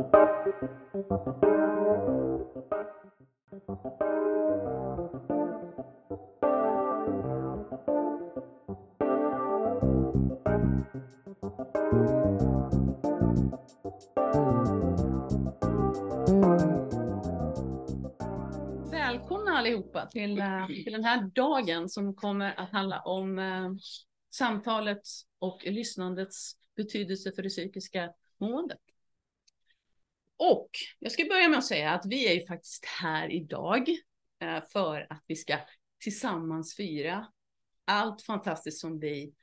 Välkomna allihopa till, eh, till den här dagen som kommer att handla om eh, samtalets och lyssnandets betydelse för det psykiska måendet. Och jag ska börja med att säga att vi är ju faktiskt här idag eh, för att vi ska tillsammans fira allt fantastiskt som vi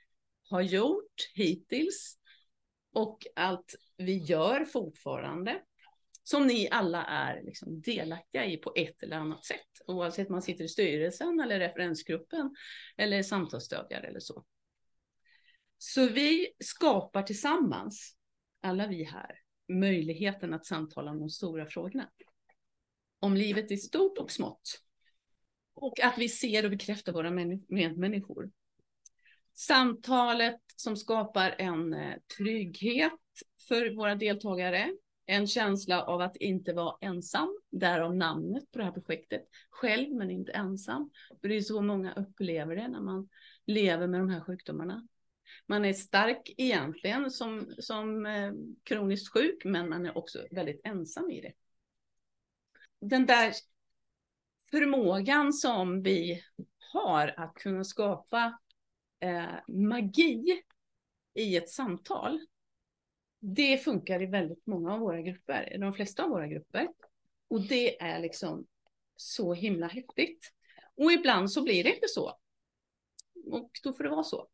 har gjort hittills och allt vi gör fortfarande som ni alla är liksom delaktiga i på ett eller annat sätt, oavsett om man sitter i styrelsen eller referensgruppen eller samtalsstödjare eller så. Så vi skapar tillsammans, alla vi här, möjligheten att samtala om de stora frågorna. Om livet i stort och smått. Och att vi ser och bekräftar våra medmänniskor. Samtalet som skapar en eh, trygghet för våra deltagare, en känsla av att inte vara ensam, därav namnet på det här projektet. Själv men inte ensam. För det är så många upplever det när man lever med de här sjukdomarna. Man är stark egentligen som, som eh, kroniskt sjuk, men man är också väldigt ensam i det. Den där förmågan som vi har att kunna skapa eh, magi i ett samtal. Det funkar i väldigt många av våra grupper, de flesta av våra grupper. Och det är liksom så himla häftigt. Och ibland så blir det inte så. Och då får det vara så.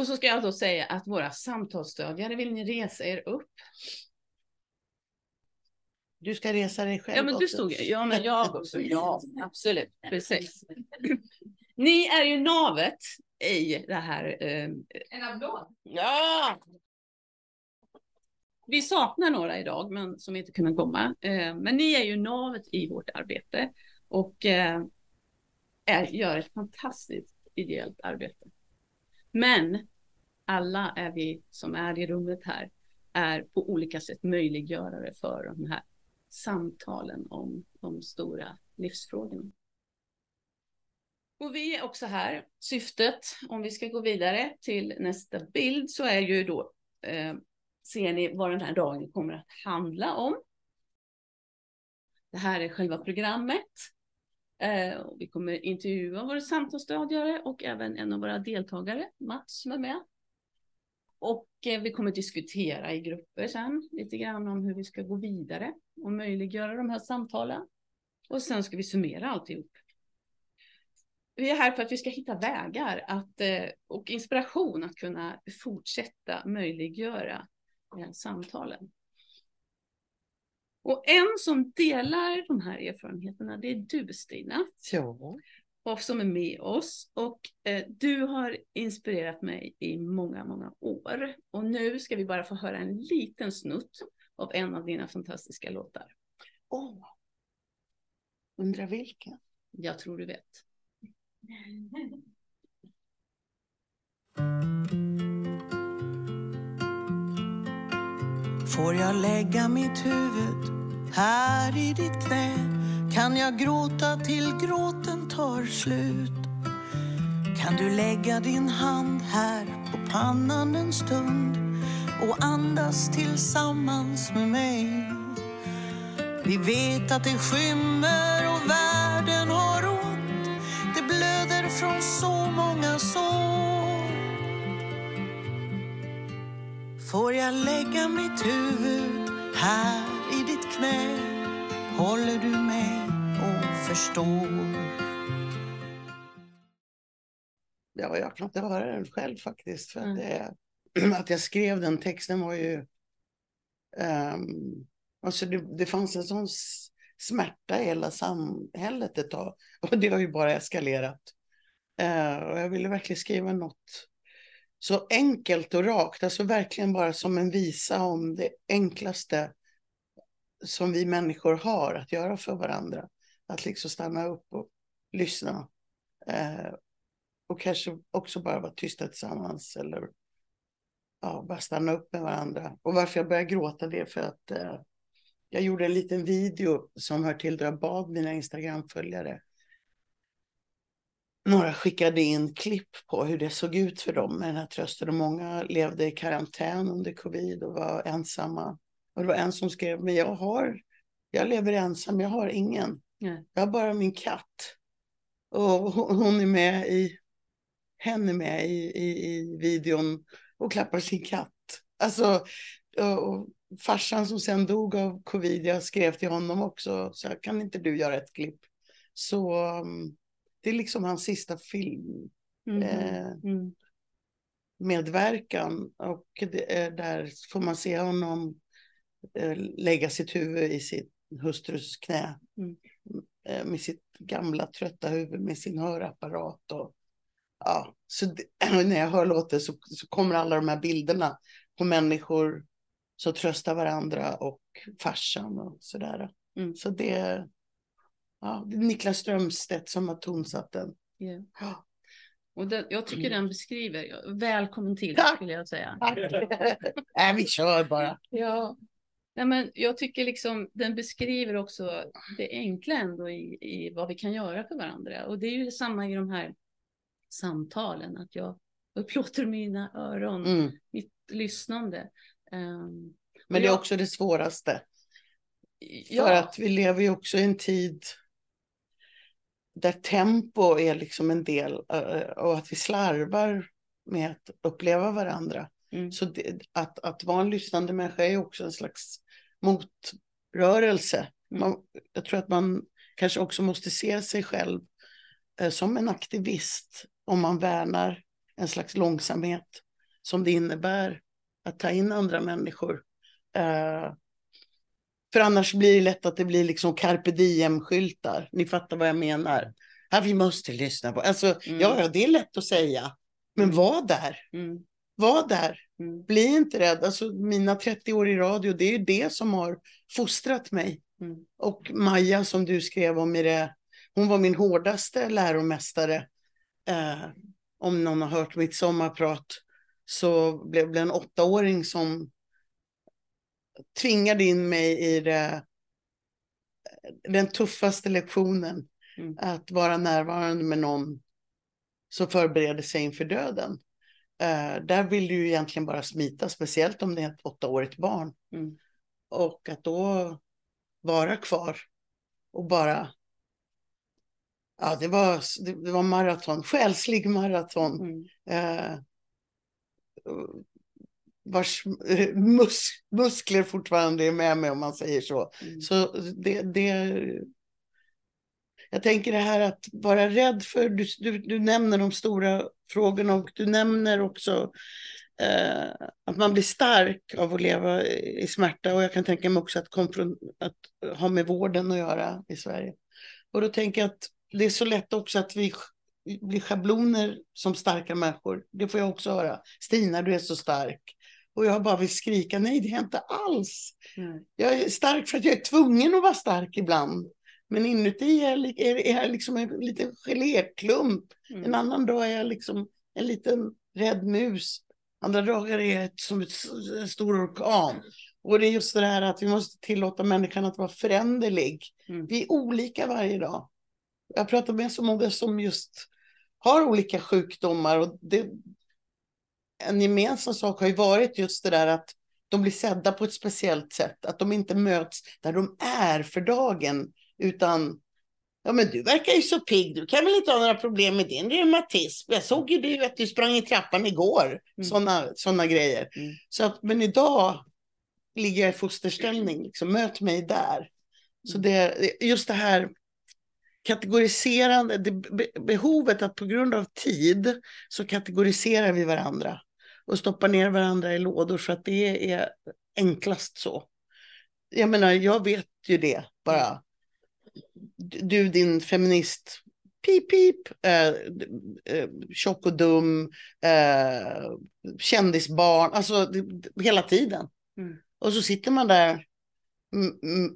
Och så ska jag då säga att våra samtalsstödjare, vill ni resa er upp? Du ska resa dig själv Ja, men du också. stod Ja, men jag också. Ja, absolut. Precis. Ni är ju navet i det här. Eh, En applåd. ja! Vi saknar några idag, men som inte kunde komma. Eh, men ni är ju navet i vårt arbete och eh, är, gör ett fantastiskt ideellt arbete. Men alla är vi som är i rummet här är på olika sätt möjliggörare för de här samtalen om de stora livsfrågorna. Och vi är också här. Syftet, om vi ska gå vidare till nästa bild, så är ju då, eh, ser ni vad den här dagen kommer att handla om. Det här är själva programmet. Eh, och vi kommer intervjua våra samtalsstödjare och även en av våra deltagare, Mats, som är med. Och eh, vi kommer diskutera i grupper sen lite grann om hur vi ska gå vidare och möjliggöra de här samtalen. Och sen ska vi summera alltihop. Vi är här för att vi ska hitta vägar att, eh, och inspiration att kunna fortsätta möjliggöra eh, samtalen. Och en som delar de här erfarenheterna, det är du Stina Ja och som är med oss. Och eh, du har inspirerat mig i många, många år. Och nu ska vi bara få höra en liten snutt av en av dina fantastiska låtar. Åh. Undrar vilken? Jag tror du vet. Får jag lägga mitt huvud här i ditt knä? Kan jag gråta till gråten tar slut? Kan du lägga din hand här på pannan en stund och andas tillsammans med mig? Vi vet att det skymmer och världen har ont. Det blöder från så många sår. Får jag lägga mitt huvud här i ditt knä? Håller du mig och förstår? Ja, jag kan inte höra den själv faktiskt. För Mm. att, det, att jag skrev den texten var ju... Um, alltså det, det fanns en sån smärta i hela samhället ett tag. Och det har ju bara eskalerat. Eh, och jag ville verkligen skriva något så enkelt och rakt. Alltså verkligen bara som en visa om det enklaste som vi människor har att göra för varandra. Att liksom stanna upp och lyssna. Eh, och kanske också bara vara tysta tillsammans eller ja, bara stanna upp med varandra. Och varför jag började gråta det är för att eh, jag gjorde en liten video som hör till där jag bad mina Instagram-följare. Några skickade in klipp på hur det såg ut för dem med den här trösten och många levde i karantän under covid och var ensamma. Och det var en som skrev, men jag har, jag lever ensam, jag har ingen. Nej. Jag har bara min katt. Och hon är med i, hen är med i, i, i videon och klappar sin katt. Alltså, och, farsan som sen dog av covid, jag skrev till honom också, så här, kan inte du göra ett klipp? Så um, det är liksom hans sista film Mhm. Eh. Mm. medverkan och det är där får man se honom eh, lägga sitt huvud i sin hustrus knä Mm. Eh, med sitt gamla trötta huvud med sin hörapparat och ja, så det, när jag hör låten så, så kommer alla de här bilderna på människor som tröstar varandra och farsan och sådär. Mm. Så det, ja, det är Niklas Strömstedt som har tonsatt den. Ja. Och den, jag tycker den beskriver, välkommen till Tack. skulle jag säga. Nej, vi kör bara. Ja. Nej, men jag tycker liksom den beskriver också det enkla ändå i, i vad vi kan göra för varandra. Och det är ju samma i de här samtalen, att jag upplåter mina öron, Mm. mitt lyssnande. Ehm, Men det är jag- också det svåraste. ja, För att vi lever ju också i en tid där tempo är liksom en del eh, och att vi slarvar med att uppleva varandra. Mm. Så det, att, att vara en lyssnande människa är också en slags motrörelse. Mm. Man, jag tror att man kanske också måste se sig själv eh, som en aktivist om man värnar en slags långsamhet som det innebär att ta in andra människor. Eh, för annars blir det lätt att det blir liksom carpe diem-skyltar. Ni fattar vad jag menar. Ja, vi måste lyssna på. Alltså, Mm. ja, det är lätt att säga. Men var där. mm, Var där. mm, Bli inte rädd. Alltså, mina 30 år i radio, det är ju det som har fostrat mig. mm, Och Maja som du skrev om i det, hon var min hårdaste läromästare. Eh, om någon har hört mitt sommarprat så blev det en åttaåring som tvingade in mig i det, den tuffaste lektionen. Mm. Att vara närvarande med någon som förbereder sig inför döden. Eh, där vill du ju egentligen bara smita, speciellt om det är ett åttaårigt barn. mm. Och att då vara kvar och bara... Ja, det var, det, det var maraton, själslig maraton. Mm. Eh, vars eh, mus, muskler fortfarande är med mig om man säger så. Mm. Så det, det... Jag tänker det här att vara rädd för, du, du, du nämner de stora frågorna och du nämner också eh, att man blir stark av att leva i smärta och jag kan tänka mig också att, att ha med vården att göra i Sverige. Och då tänker jag att det är så lätt också att vi blir schabloner som starka människor. Det får jag också höra. Stina, du är så stark. Och jag bara vill skrika, nej det är jag inte alls. Mm. Jag är stark för att jag är tvungen att vara stark ibland. Men inuti är jag, är, jag liksom en liten geléklump. En Mm. annan dag är jag liksom en liten rädd mus. Andra dagar är jag som en stor orkan. Och det är just det här att vi måste tillåta människan att vara föränderlig. Mm. Vi är olika varje dag. Jag pratar med så många som just har olika sjukdomar. Och det, en gemensam sak har ju varit just det där att de blir sedda på ett speciellt sätt. Att de inte möts där de är för dagen. Utan, ja men du verkar ju så pigg. Du kan väl inte ha några problem med din reumatism. Jag såg ju det att du sprang i trappan igår. Mm. Sådana såna grejer. Mm. Så att, men idag ligger jag i fosterställning. Liksom, möt mig där. Så Mm. det, just det här kategoriserande, det, be, behovet att på grund av tid så kategoriserar vi varandra och stoppar ner varandra i lådor för att det är enklast så. Jag menar, jag vet ju det bara. Du, din feminist, pip, pip, eh, eh, tjock och dum, eh, kändisbarn, alltså det, hela tiden. Mm. Och så sitter man där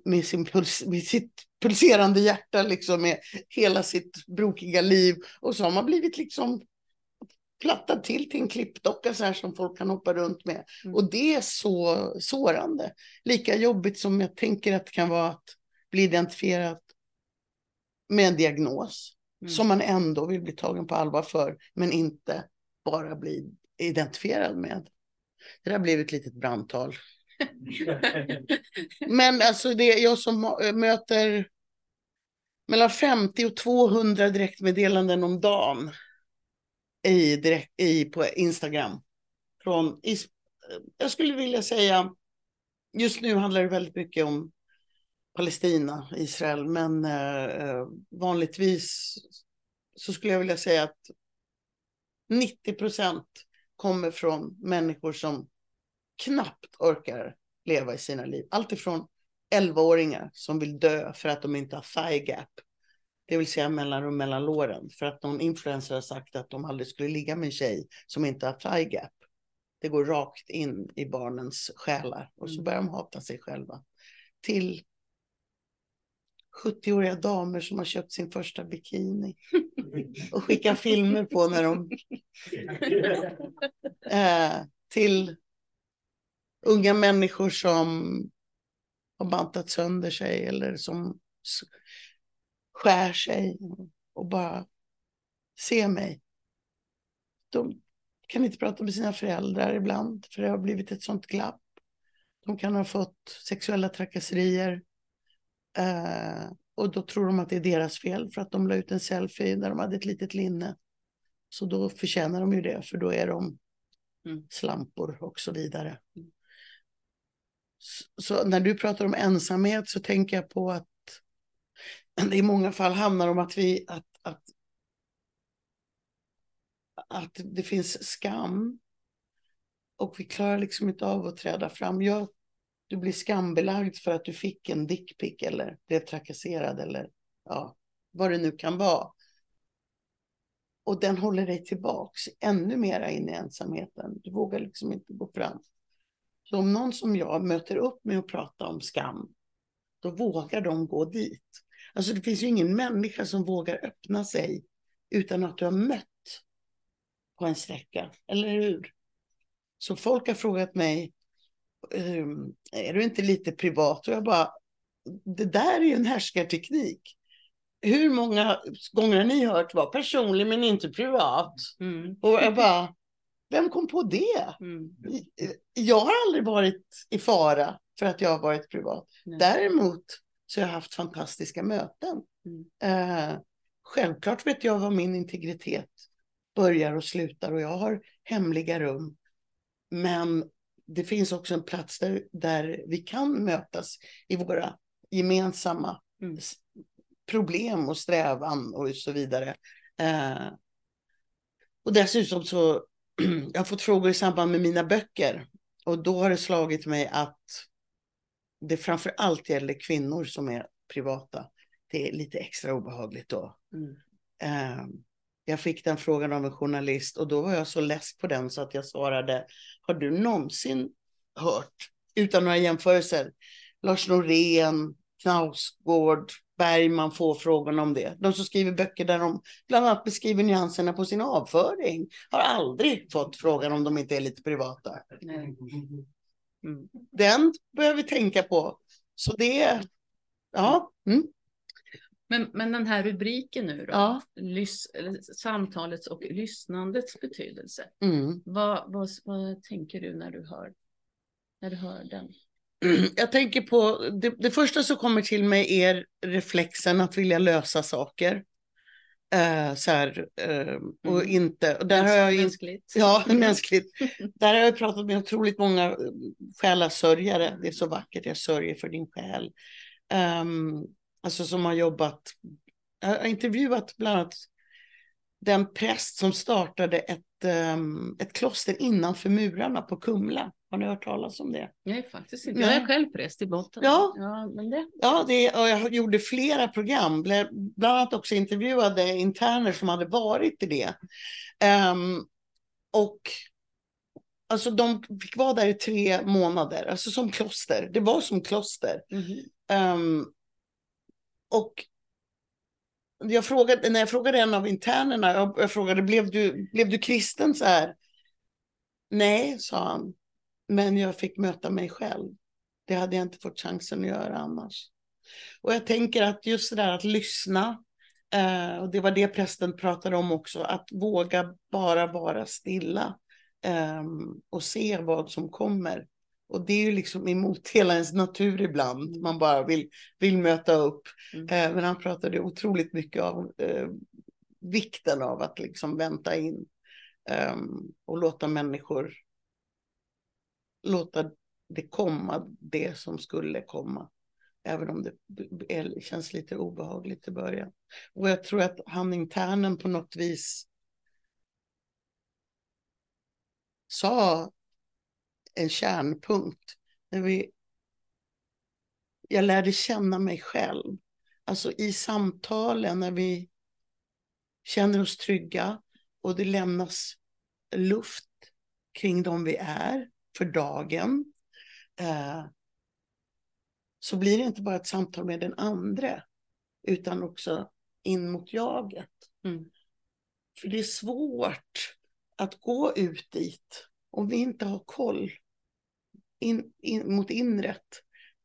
med, sin puls, med sitt pulserande hjärta, liksom med hela sitt brokiga liv. Och så har man blivit liksom plattad till till en klippdocka så här som folk kan hoppa runt med. Mm. Och det är så sårande. Lika jobbigt som jag tänker att det kan vara att bli identifierad med en diagnos Mm. som man ändå vill bli tagen på allvar för, men inte bara bli identifierad med. Det där blev ett litet brandtal. Men alltså det är jag som möter mellan 50 och 200 direktmeddelanden om dagen i, direkt, i, på Instagram. Från, jag skulle vilja säga, just nu handlar det väldigt mycket om Palestina, Israel, men eh, vanligtvis så skulle jag vilja säga att 90 procent kommer från människor som knappt orkar leva i sina liv. Allt ifrån 11-åringar som vill dö för att de inte har thigh gap, det vill säga mellanrum mellan låren, för att någon influencer har sagt att de aldrig skulle ligga med en tjej som inte har thigh gap. Det går rakt in i barnens själar och så Mm. börjar de hata sig själva. Till 70-åriga damer som har köpt sin första bikini och skickar filmer på när de eh, till unga människor som har bantat sönder sig eller som skär sig och bara ser mig. De kan inte prata med sina föräldrar ibland för det har blivit ett sånt glapp. De kan ha fått sexuella trakasserier eh, och då tror de att det är deras fel för att de la ut en selfie där de hade ett litet linne. Så då förtjänar de ju det för då är de Mm. slampor och så vidare. Så, så när du pratar om ensamhet så tänker jag på att det i många fall handlar om att vi att, att, att det finns skam och vi klarar liksom inte av att träda fram. Jag, du blir skambelagd för att du fick en dickpic eller blev trakasserad eller ja, vad det nu kan vara. Och den håller dig tillbaks ännu mera in i ensamheten. Du vågar liksom inte gå fram. Så om någon som jag möter upp med att prata om skam, då vågar de gå dit. Alltså det finns ju ingen människa som vågar öppna sig utan att du har mött på en sträcka, eller hur? Så folk har frågat mig, är du inte lite privat? Och jag bara, det där är ju en härskarteknik. Hur många gånger har ni hört var personlig men inte privat? Mm. Och jag bara, vem kom på det? Mm. Jag har aldrig varit i fara för att jag har varit privat. Nej. Däremot så har jag haft fantastiska möten. Mm. Eh, självklart vet jag var min integritet börjar och slutar och jag har hemliga rum. Men det finns också en plats där, där vi kan mötas i våra gemensamma Mm. problem och strävan och så vidare. Eh, och dessutom så jag har fått frågor i samband med mina böcker och då har det slagit mig att det framför allt gäller kvinnor som är privata. Det är lite extra obehagligt då. Mm. Eh, jag fick den frågan av en journalist och då var jag så less på den så att jag svarade, har du någonsin hört, utan några jämförelser, Lars Norén, Knausgård, Bergman får frågan om det. De som skriver böcker där de bland annat beskriver nyanserna på sin avföring har aldrig fått frågan om de inte är lite privata. Mm. Den behöver vi tänka på. Så det, ja. Mm, men, men den här rubriken nu då, ja. Lys, samtalets och lyssnandets betydelse. Mm. Vad, vad, vad tänker du när du hör, när du hör den? Jag tänker på, det, det första som kommer till mig är reflexen att vilja lösa saker. Eh, så här, eh, och Mm. inte, och där har jag Mänskligt. ja, mänskligt. Där har jag pratat med otroligt många eh, själasörjare. Det är så vackert, jag sörjer för din själ. Um, alltså som har jobbat, jag har intervjuat bland annat den präst som startade ett, ehm, ett kloster innanför murarna på Kumla. Har ni hört talas om det? Är faktiskt inte, Nej. jag är själv präst i botten. Ja. ja men det. Ja, det, och jag gjorde flera program, bl- bland annat också intervjuade interner som hade varit i det. Ehm, och alltså de fick vara där i tre månader, alltså som kloster. Det var som kloster. Mhm. Ehm, och jag frågade, när jag frågade en av internerna, jag, jag frågade, blev du, blev du kristen så här? Nej, sa han, men jag fick möta mig själv. Det hade jag inte fått chansen att göra annars. Och jag tänker att just det där att lyssna, eh, och det var det prästen pratade om också, att våga bara vara stilla eh, och se vad som kommer. Och det är ju liksom emot hela ens natur ibland. Man bara vill, vill möta upp. Mm. Eh, men han pratade otroligt mycket om eh, vikten av att liksom vänta in eh, och låta människor låta det komma, det som skulle komma. Även om det är, känns lite obehagligt i början. Och jag tror att han internen på något vis sa en kärnpunkt. När vi, jag lärde känna mig själv. Alltså i samtalen när vi känner oss trygga och det lämnas luft kring dem vi är för dagen. Eh, så blir det inte bara ett samtal med den andra utan också in mot jaget. Mm. För det är svårt att gå ut dit om vi inte har koll in, in, mot inret.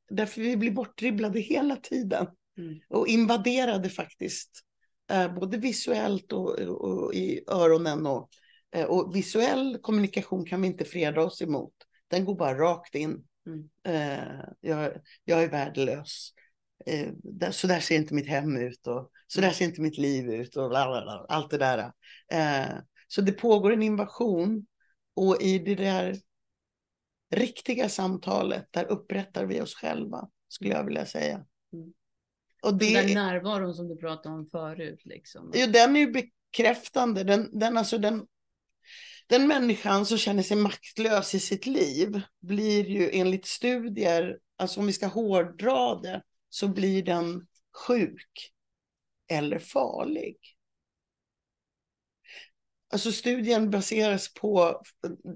Därför vi blir bortdribblade hela tiden Mm. och invaderade faktiskt. Eh, både visuellt och, och, i öronen. Och, eh, och visuell kommunikation kan vi inte freda oss emot. Den går bara rakt in. Mm. Eh, jag, jag är värdelös. Där, så där ser inte mitt hem ut och så där ser inte mitt liv ut och bla, bla, bla, allt det där. Så det pågår en invasion och i det där riktiga samtalet, där upprättar vi oss själva, skulle jag vilja säga. Mm. Och Den det, närvaron som du pratade om förut. Liksom. jo, den är ju bekräftande. Den, den, alltså den, den människan som känner sig maktlös i sitt liv blir ju enligt studier, alltså om vi ska hårdra det, så blir den sjuk eller farlig. Alltså studien baseras på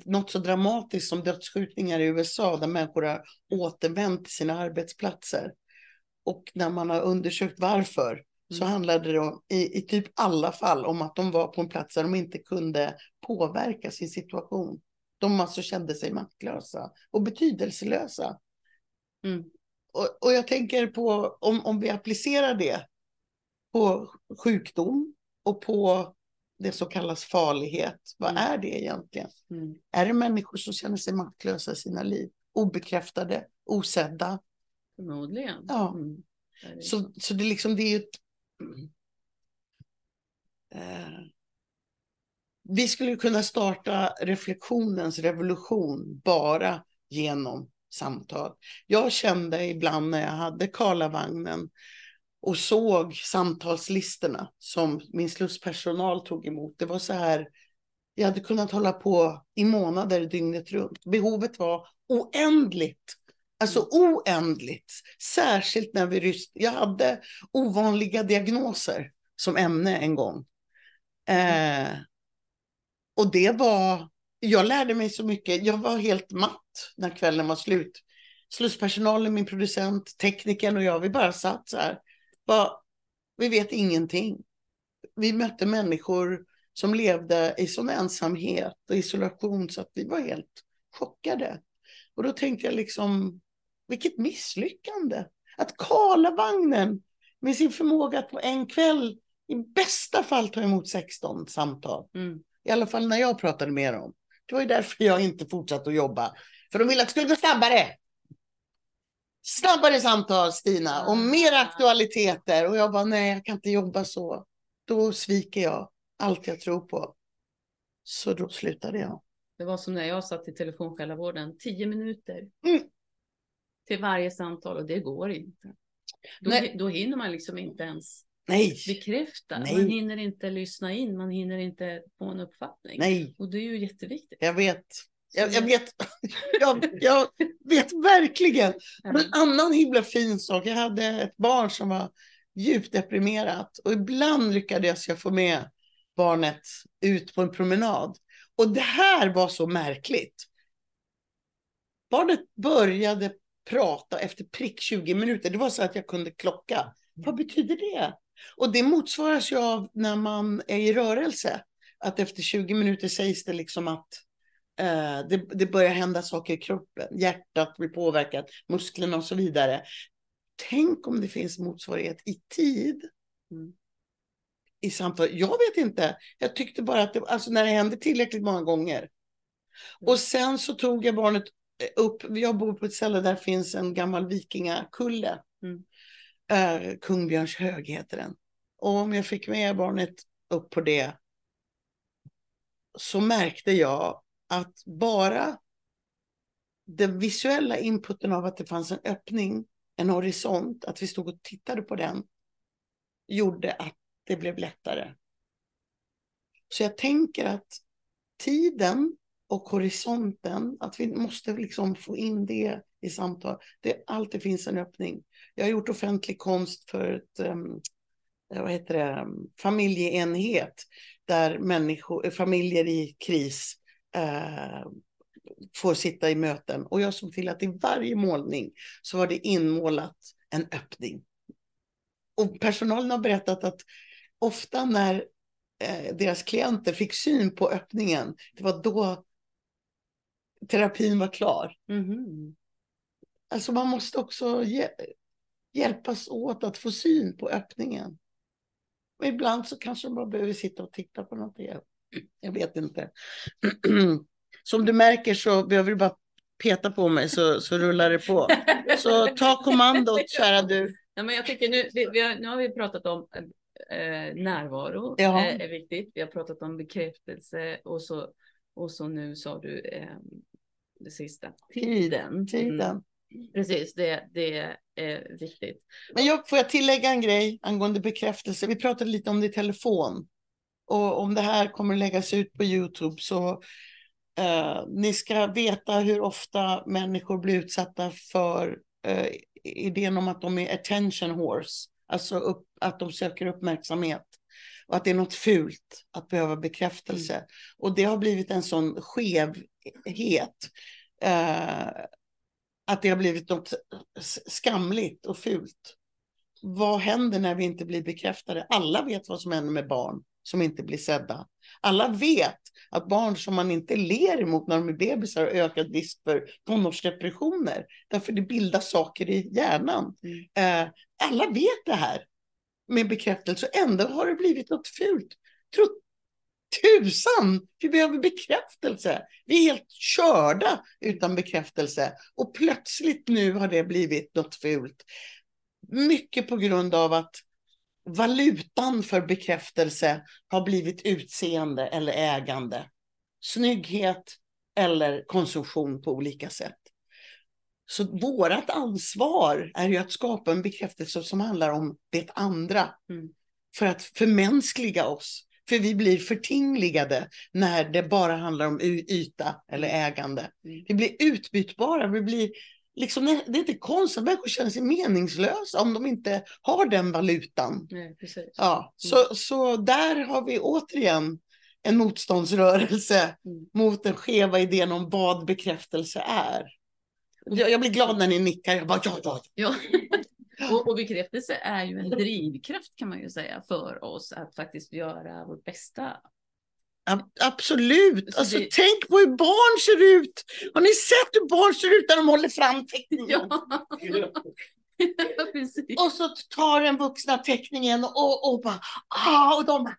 något så dramatiskt som dödsskjutningar i USA där människor har återvänt till sina arbetsplatser. Och när man har undersökt varför så Mm. handlade det om, i, i typ alla fall om att de var på en plats där de inte kunde påverka sin situation. De alltså kände sig maktlösa och betydelselösa. Mm. Och, och jag tänker på om, om vi applicerar det på sjukdom och på det som kallas farlighet. Vad Mm. är det egentligen? Mm. Är det människor som känner sig maktlösa i sina liv? Obekräftade, osedda? Förmodligen. Ja. Mm. Det det. Så, så det, liksom, det är ju ett... Eh, vi skulle kunna starta reflektionens revolution bara genom samtal. Jag kände ibland när jag hade Karlavagnen och såg samtalslistorna som min slusspersonal tog emot. Det var så här, jag hade kunnat hålla på i månader dygnet runt. Behovet var oändligt. Alltså oändligt. Särskilt när vi ryst. Jag hade ovanliga diagnoser som ämne en gång. Eh, och det var, jag lärde mig så mycket. Jag var helt matt när kvällen var slut. Slusspersonalen, min producent, teknikern och jag, vi bara satt så här. Bara, vi vet ingenting. Vi mötte människor som levde i sån ensamhet och isolation så att vi var helt chockade. Och då tänkte jag liksom, vilket misslyckande. Att Karlavagnen med sin förmåga att på en kväll i bästa fall ta emot 16 samtal. Mm. I alla fall när jag pratade med dem. Det var ju därför jag inte fortsatte att jobba. För de ville att det skulle gå snabbare. Snabbare samtal Stina och mer aktualiteter. Och jag bara, nej jag kan inte jobba så. Då sviker jag allt jag tror på. Så då slutade jag. Det var som när jag satt i telefonsjälavården, tio minuter Mm. till varje samtal och det går inte. Då, Nej. då hinner man liksom inte ens Nej, bekräfta. Nej. Man hinner inte lyssna in, man hinner inte få en uppfattning. nej, Och det är ju jätteviktigt. jag vet. Jag, jag det- vet, jag, jag vet verkligen. En annan himla fin sak, jag hade ett barn som var djupt deprimerat och ibland lyckades jag få med barnet ut på en promenad. Och det här var så märkligt. Barnet började prata efter prick 20 minuter. Det var så att jag kunde klocka. Vad betyder det? Och det motsvaras ju av när man är i rörelse. Att efter 20 minuter sägs det liksom att eh, det, det börjar hända saker i kroppen. Hjärtat blir påverkat, musklerna och så vidare. Tänk om det finns motsvarighet i tid. Mm. I samtal. Jag vet inte. Jag tyckte bara att det, alltså när det hände tillräckligt många gånger. Och sen så tog jag barnet eh, upp. Jag bor på ett ställe där finns en gammal vikingakulle. Mm. Eh, Kungbjörns hög heter den. Och om jag fick med barnet upp på det så märkte jag att bara den visuella inputen av att det fanns en öppning, en horisont, att vi stod och tittade på den, gjorde att det blev lättare. Så jag tänker att tiden och horisonten, att vi måste liksom få in det i samtal. Det alltid finns en öppning. Jag har gjort offentlig konst för ett um, vad heter det, familjeenhet där människor, familjer i kris eh, får sitta i möten. Och jag såg till att i varje målning så var det inmålat en öppning. Och personalen har berättat att ofta när eh, deras klienter fick syn på öppningen, det var då terapin var klar. Mhm. Alltså man måste också hjälpas åt att få syn på öppningen. Och ibland så kanske man behöver sitta och titta på något. Jag, jag vet inte. Som du märker så behöver du bara peta på mig så, så rullar det på. Så ta kommandot kära du. Ja, men jag tycker nu, vi, vi har, nu har vi pratat om eh, närvaro, Ja. eh, är viktigt. Vi har pratat om bekräftelse och så, och så nu sa du eh, det sista. Tiden. Tiden. Mm, precis, det, det är viktigt. Men jag, får jag tillägga en grej angående bekräftelse? Vi pratade lite om det i telefon. Och om det här kommer att läggas ut på Youtube så eh, ni ska veta hur ofta människor blir utsatta för eh, idén om att de är attention horse. Alltså upp, att de söker uppmärksamhet. Och att det är något fult att behöva bekräftelse. Och det har blivit en sån skevhet. Eh, att det har blivit något skamligt och fult. Vad händer när vi inte blir bekräftade? Alla vet vad som händer med barn som inte blir sedda. Alla vet att barn som man inte ler emot när de är bebisar har ökad risk för tonårsdepressioner. Därför det bildas saker i hjärnan. Eh, alla vet det här med bekräftelse. Ändå har det blivit något fult. Tro tusan, vi behöver bekräftelse. Vi är helt körda utan bekräftelse. Och plötsligt nu har det blivit något fult. Mycket på grund av att valutan för bekräftelse har blivit utseende eller ägande. Snygghet eller konsumtion på olika sätt. Så vårt ansvar är ju att skapa en bekräftelse som handlar om det andra. Mm. För att förmänskliga oss. För vi blir förtingligade när det bara handlar om yta eller ägande. Mm. Vi blir utbytbara, vi blir liksom, det är inte konstigt att människor känner sig meningslösa om de inte har den valutan. Nej. Ja, så, så där har vi återigen en motståndsrörelse Mm. mot den skeva idén om vad bekräftelse är. Jag, jag blir glad när ni nickar. Jag bara, ja, ja. Ja. Och, och bekräftelse är ju en drivkraft kan man ju säga för oss att faktiskt göra vårt bästa. Ab- Absolut. Så Alltså, det- Tänk på hur barn ser ut. Har ni sett hur barn ser ut när de håller fram teckningen? Ja. Och så tar den vuxna teckningen och, och bara, ah, och de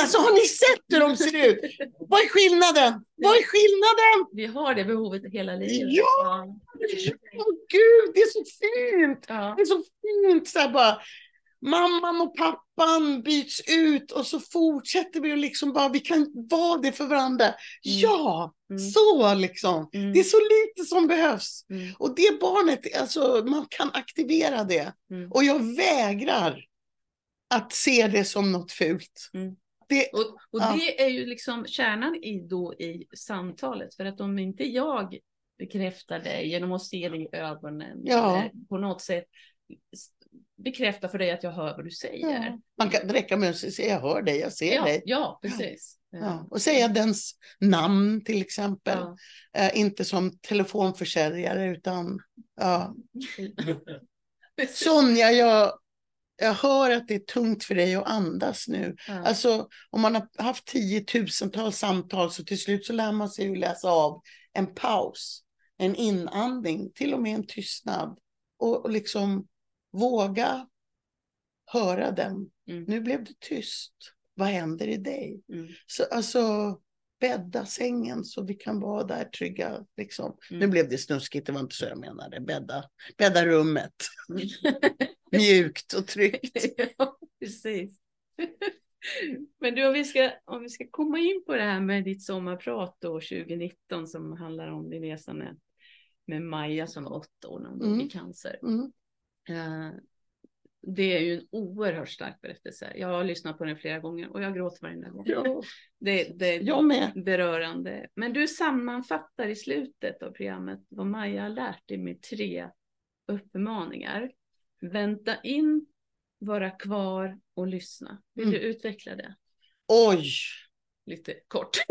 Alltså har ni sett hur de ser ut? Vad är skillnaden? Vad är skillnaden? Vi har det behovet hela livet. Ja! Åh gud, det är så fint! Ja. Det är så fint så bara. Mamman och pappan byts ut och så fortsätter vi och liksom bara, vi kan vara det för varandra. Ja, Mm. så liksom. Mm. Det är så lite som behövs. Mm. Och det barnet, alltså man kan aktivera det. Mm. Och jag vägrar att se det som något fult. Mm. Det, Och, och Ja. det är ju liksom kärnan i, då i samtalet. För att om inte jag bekräftar dig genom att se dig i ögonen. Ja. Eller på något sätt bekräfta för dig att jag hör vad du säger. ja, man kan det räcker med att säga jag hör dig, jag ser Ja, dig. ja precis. Ja. Och säga dens namn till exempel. Eh, inte som telefonförsäljare utan ja. Sonja, jag jag hör att det är tungt för dig att andas nu. Ja. Alltså om man har haft tiotusentals samtal så till slut så lär man sig ju läsa av en paus, en inandning, till och med en tystnad. Och, och liksom våga höra den. Mm. Nu blev det tyst. Vad händer i dig? Mm. Så, alltså bädda sängen så vi kan vara där trygga. Liksom. Mm. Nu blev det snuskigt, det var inte så jag menade. Bädda, bädda rummet. Mm. Mjukt och tryggt. ja, precis. Men du, om vi, ska, om vi ska komma in på det här med ditt sommarprat då 2019 som handlar om din resa med, med Maja som var åtta år när hon dog Mm. i cancer. Mm. Eh, det är ju en oerhört stark berättelse. Jag har lyssnat på den flera gånger och jag gråter varje gång. Ja, Det, det är jag med. berörande. Men du sammanfattar i slutet av programmet vad Maja har lärt dig med tre uppmaningar. Vänta in, vara kvar och lyssna. Vill Mm. du utveckla det Oj. lite kort?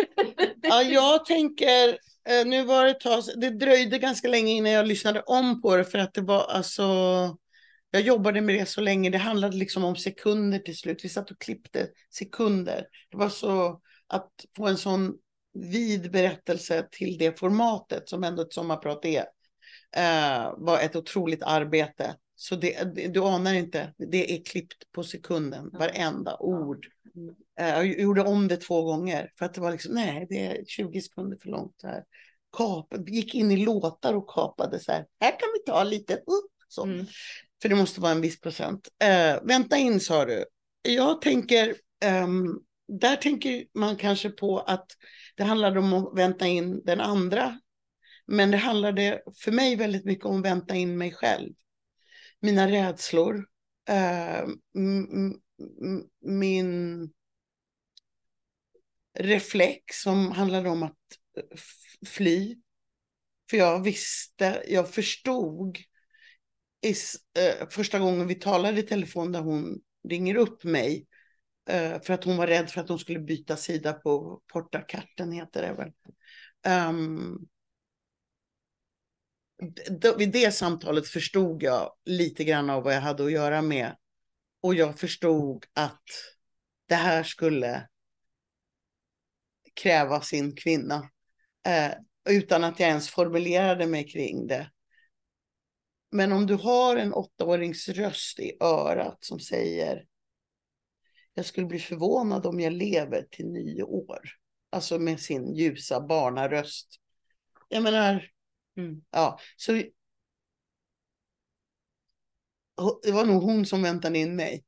Ja, jag tänker, eh, nu var det ett tag, det dröjde ganska länge innan jag lyssnade om på det för att det var alltså, jag jobbade med det så länge, det handlade liksom om sekunder till slut. Vi satt och klippte sekunder. Det var så att få en sån vid berättelse till det formatet som ändå ett sommarprat är, eh, var ett otroligt arbete. Så det, du anar inte, det är klippt på sekunden, varenda ord. Mm. Eh, Jag gjorde om det två gånger för att det var liksom, nej, det är 20 sekunder för långt här. Kap, gick in i låtar och kapade så här. Här kan vi ta lite, uh, så. Mm. För det måste vara en viss procent. Eh, vänta in sa du. Jag tänker, ehm, där tänker man kanske på att det handlade om att vänta in den andra. Men det handlade för mig väldigt mycket om att vänta in mig själv. Mina rädslor. eh, min reflex som handlade om att eh, fly. För jag visste, jag förstod is, eh, första gången vi talade i telefon där hon ringer upp mig. eh, för att hon var rädd för att hon skulle byta sida på Portakarten heter det väl. Um, vid det samtalet förstod jag lite grann av vad jag hade att göra med. Och jag förstod att det här skulle kräva sin kvinna. Eh, utan att jag ens formulerade mig kring det. Men om du har en åttaårings röst i örat som säger jag skulle bli förvånad om jag lever till nio år. Alltså med sin ljusa barnaröst. Jag menar, Mm. ja, så det var nog hon som väntade in mig.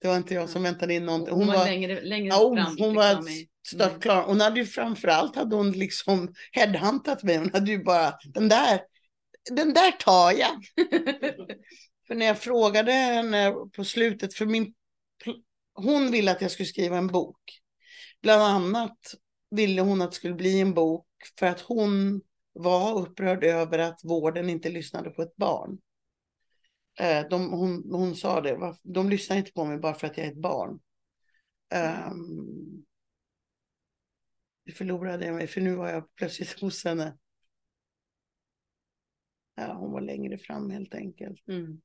Det var inte jag som väntade in någonting. Hon, var längre, längre Ja, fram. hon var liksom, i- stört klar. Hon hade ju framförallt hade hon liksom headhuntat mig. Hon hade ju bara, den där, den där tar jag. För när jag frågade henne på slutet, för min, hon ville att jag skulle skriva en bok. Bland annat ville hon att det skulle bli en bok för att hon var upprörd över att vården inte lyssnade på ett barn. Eh, De, hon, hon sa det, "Varför- de lyssnar inte på mig bara för att jag är ett barn. Um, förlorade jag mig, för nu var jag plötsligt hos henne. Hon var längre fram helt enkelt. Mm.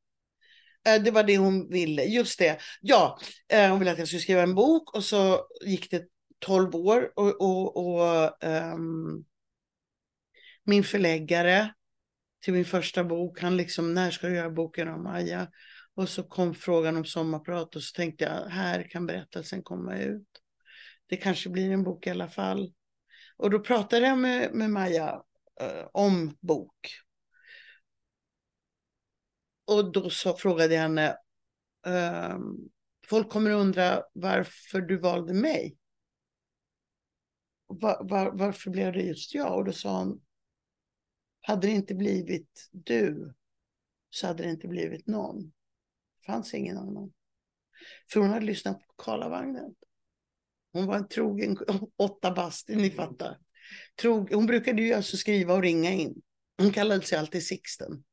Eh, Det var det hon ville, just det. Ja, eh, hon ville att jag skulle skriva en bok och så gick det 12 år och, och, och ehm, min förläggare till min första bok, han liksom, när ska du göra boken om Maja? Och så kom frågan om sommarprat och så tänkte jag, här kan berättelsen komma ut. Det kanske blir en bok i alla fall. Och då pratade jag med, med Maja eh, om bok. Och då så frågade jag henne, ehm, folk kommer undra varför du valde mig. Var, var, varför blev det just jag? Och då sa hon, hade det inte blivit du så hade det inte blivit någon. Det fanns ingen annan. För hon hade lyssnat på Karlavagnen. Hon var en trogen åtta bast, ni fattar. Trog, hon brukade ju alltså skriva och ringa in. Hon kallade sig alltid Sixten.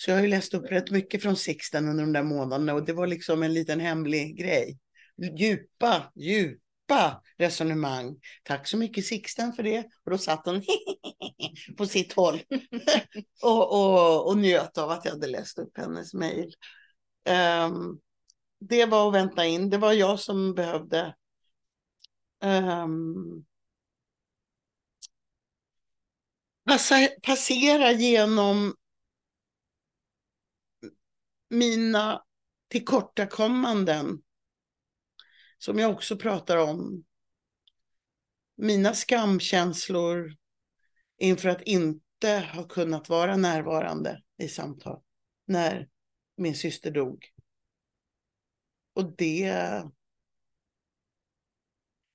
Så jag har ju läst upp rätt mycket från Sixten under de där månaderna och det var liksom en liten hemlig grej. Djupa, djupa resonemang. Tack så mycket Sixten för det. Och då satt hon på sitt håll och, och, och njöt av att jag hade läst upp hennes mejl. Um, ehm, det var att vänta in. Det var jag som behövde um, passa, passera genom mina tillkortakommanden som jag också pratar om. Mina skamkänslor inför att inte ha kunnat vara närvarande i samtal när min syster dog. Och det...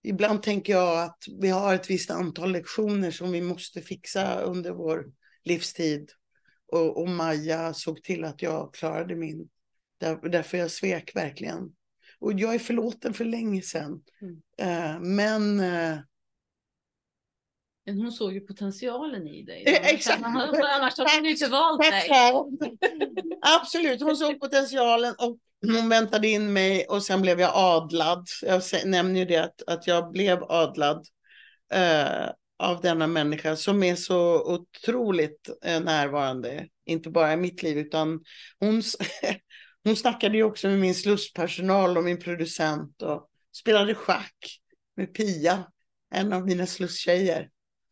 Ibland tänker jag att vi har ett visst antal lektioner som vi måste fixa under vår livstid. Och, och Maja såg till att jag klarade min. Där, därför jag svek verkligen. Och jag är förlåten för länge sedan. Mm. Uh, men... Uh, men hon såg ju potentialen i dig. Eh, exakt. Annars hade hon inte valt dig. Absolut, hon såg potentialen och hon väntade in mig och sen blev jag adlad. Jag nämner ju det att, att jag blev adlad eh, av denna människa som är så otroligt eh, närvarande. Inte bara i mitt liv utan hon, hon snackade ju också med min slusspersonal och min producent och spelade schack med Pia, en av mina slusstjejer.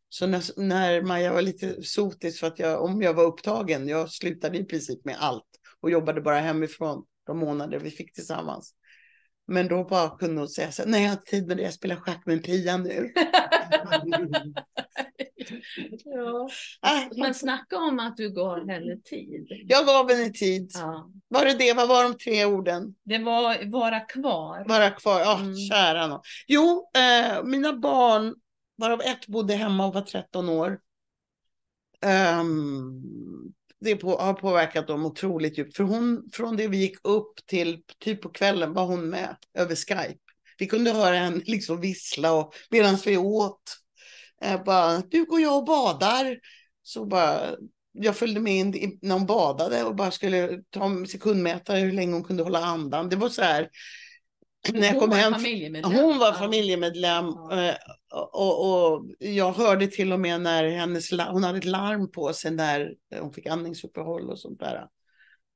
Så när, när Maja var lite sotis för att jag, om jag var upptagen, jag slutade i princip med allt och jobbade bara hemifrån de månader vi fick tillsammans. Men då bara kunde hon säga så nej jag har tid med det, jag spelar schack med Pia nu. ja. Men snacka om att du gav henne tid. Jag gav henne tid. Ja. Var det det? Vad var de tre orden? Det var vara kvar. Vara kvar, ja mm. kära någon. Jo, eh, mina barn, varav ett bodde hemma och var 13 år. Um, det på, har påverkat dem otroligt djupt. För hon, från det vi gick upp till typ på kvällen var hon med över Skype. Vi kunde höra henne liksom vissla och medan vi åt. Eh, bara, du går jag och badar. Så bara, jag följde med in när hon badade och bara skulle ta en sekundmätare hur länge hon kunde hålla andan. Det var så här. När jag kom hem, hon var familjemedlem ja. Och, och, jag hörde till och med när hennes, hon hade ett larm på sig när hon fick andningsuppehåll och sånt där.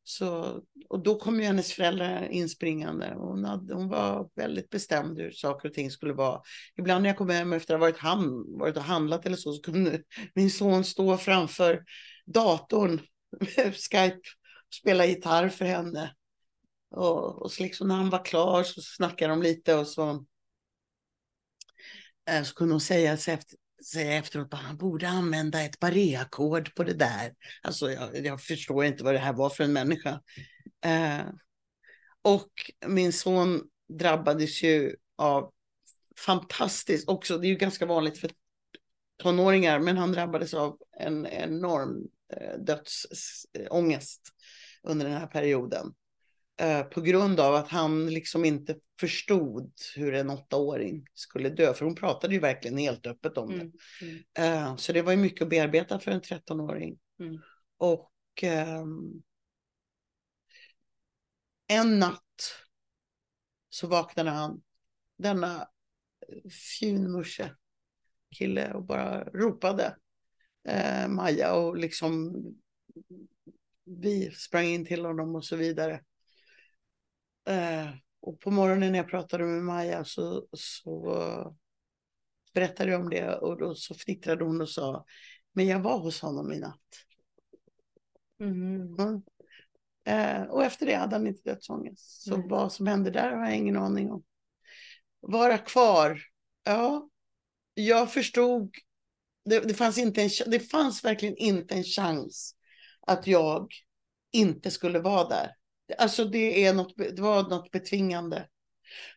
Så, och då kom ju hennes föräldrar inspringande. Hon, hade, hon var väldigt bestämd hur saker och ting skulle vara. Ibland när jag kom hem efter att ha varit, ham, varit och handlat eller så, så kunde min son stå framför datorn, Skype, och spela gitarr för henne. Och, och så liksom när han var klar så snackade de lite och så Eh, så kunde hon säga, säga efteråt att han borde använda ett barréackord på det där. Alltså jag, jag, förstår inte vad det här var för en människa. Eh, och min son drabbades ju av fantastiskt också, det är ju ganska vanligt för tonåringar, men han drabbades av en enorm eh, dödsångest under den här perioden. Eh, på grund av att han liksom inte förstod hur en åttaåring skulle dö. För hon pratade ju verkligen helt öppet om det. Mm, mm. Uh, så det var ju mycket att bearbeta för en 13-åring. Mm. Och um, en natt så vaknade han, denna fjunmusche kille och bara ropade uh, Maja och liksom vi sprang in till honom och så vidare. Eh, och på morgonen när jag pratade med Maja så, så berättade jag om det och då så fnittrade hon och sa, men jag var hos honom i natt. Mm. Mm. Eh, och efter det hade han inte dödsångest. Så mm. vad som hände där har jag ingen aning om. Vara kvar. Ja, jag förstod. Det, det, fanns inte en, det fanns verkligen inte en chans att jag inte skulle vara där. Alltså det, är något, det var något betvingande.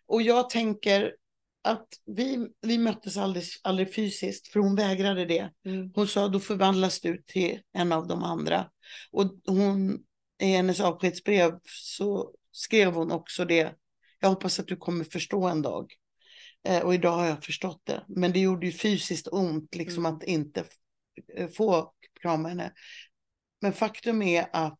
Och jag tänker att vi, vi möttes aldrig, aldrig fysiskt, för hon vägrade det. Mm. Hon sa då förvandlas du till en av de andra. Och hon, i hennes avskedsbrev så skrev hon också det. Jag hoppas att du kommer förstå en dag. Eh, och idag har jag förstått det. Men det gjorde ju fysiskt ont liksom mm. att inte få krama henne. Men faktum är att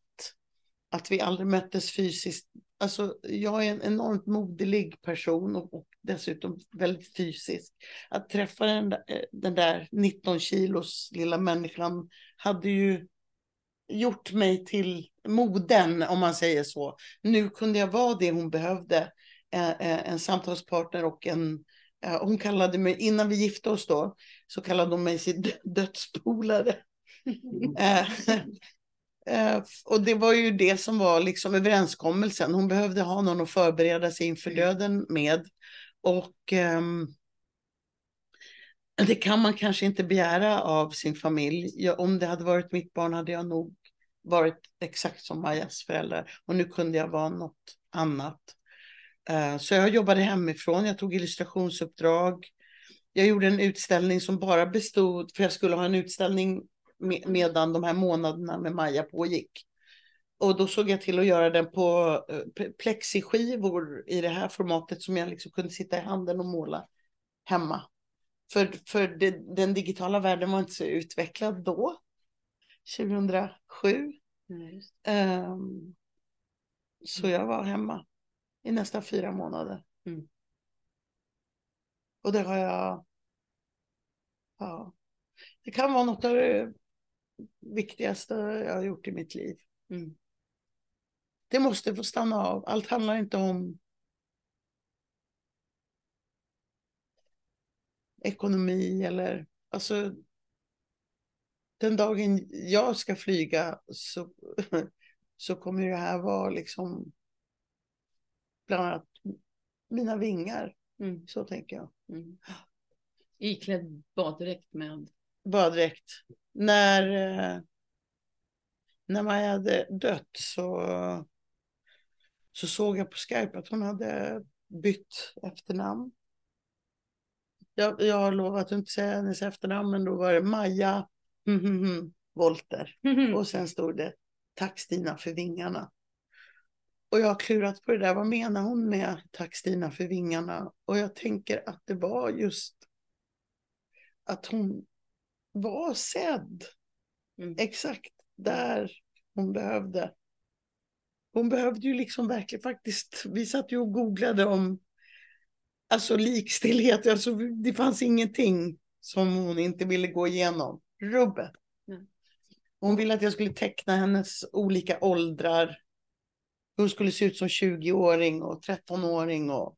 att vi aldrig möttes fysiskt. Alltså, jag är en enormt moderlig person och, och dessutom väldigt fysisk. Att träffa den, den där 19 kilos lilla människan hade ju gjort mig till moden, om man säger så. Nu kunde jag vara det hon behövde. Eh, eh, en samtalspartner och en... eh, Hon kallade mig, innan vi gifte oss då, så kallade hon mig sin dö- dödspolare. Eh, eh, och det var ju det som var liksom överenskommelsen. Hon behövde ha någon att förbereda sig inför döden med. Och ehm, det kan man kanske inte begära av sin familj. Jag, om det hade varit mitt barn hade jag nog varit exakt som Majas föräldrar. Och nu kunde jag vara något annat. Eh, Så jag jobbade hemifrån, jag tog illustrationsuppdrag. Jag gjorde en utställning som bara bestod, för jag skulle ha en utställning me- medan de här månaderna med Maja pågick. Och då såg jag till att göra den på eh, plexiskivor i det här formatet som jag liksom kunde sitta i handen och måla hemma. För, för det, den digitala världen var inte så utvecklad då, 2007. Nej, just Ehm, så jag var hemma i nästan fyra månader. Mm. Och det har jag... Ja, det kan vara något av det viktigaste jag har gjort i mitt liv. det. Mm. Det måste få stanna av. Allt handlar inte om ekonomi eller alltså. Den dagen jag ska flyga så, så kommer det här vara liksom bland annat mina vingar. Mm. Så tänker jag. Mm. Iklädd baddräkt med... Baddräkt. När, eh, när Maja hade dött så, så såg jag på Skype att hon hade bytt efternamn. Jag, jag har lovat att inte säga hennes efternamn, men då var det Maja mm, mm, mm, Volter. Och sen stod det Tack Stina för vingarna. Och jag har klurat på det där. Vad menar hon med Tack Stina för vingarna? Och jag tänker att det var just att hon var sedd. Mm. Exakt där hon behövde. Hon behövde ju liksom verkligen faktiskt. Vi satt ju och googlade om alltså likstillhet. Alltså, det fanns ingenting som hon inte ville gå igenom. Rubbet. Mm. Hon ville att jag skulle teckna hennes olika åldrar. Hon skulle se ut som 20-åring och 13-åring. Och...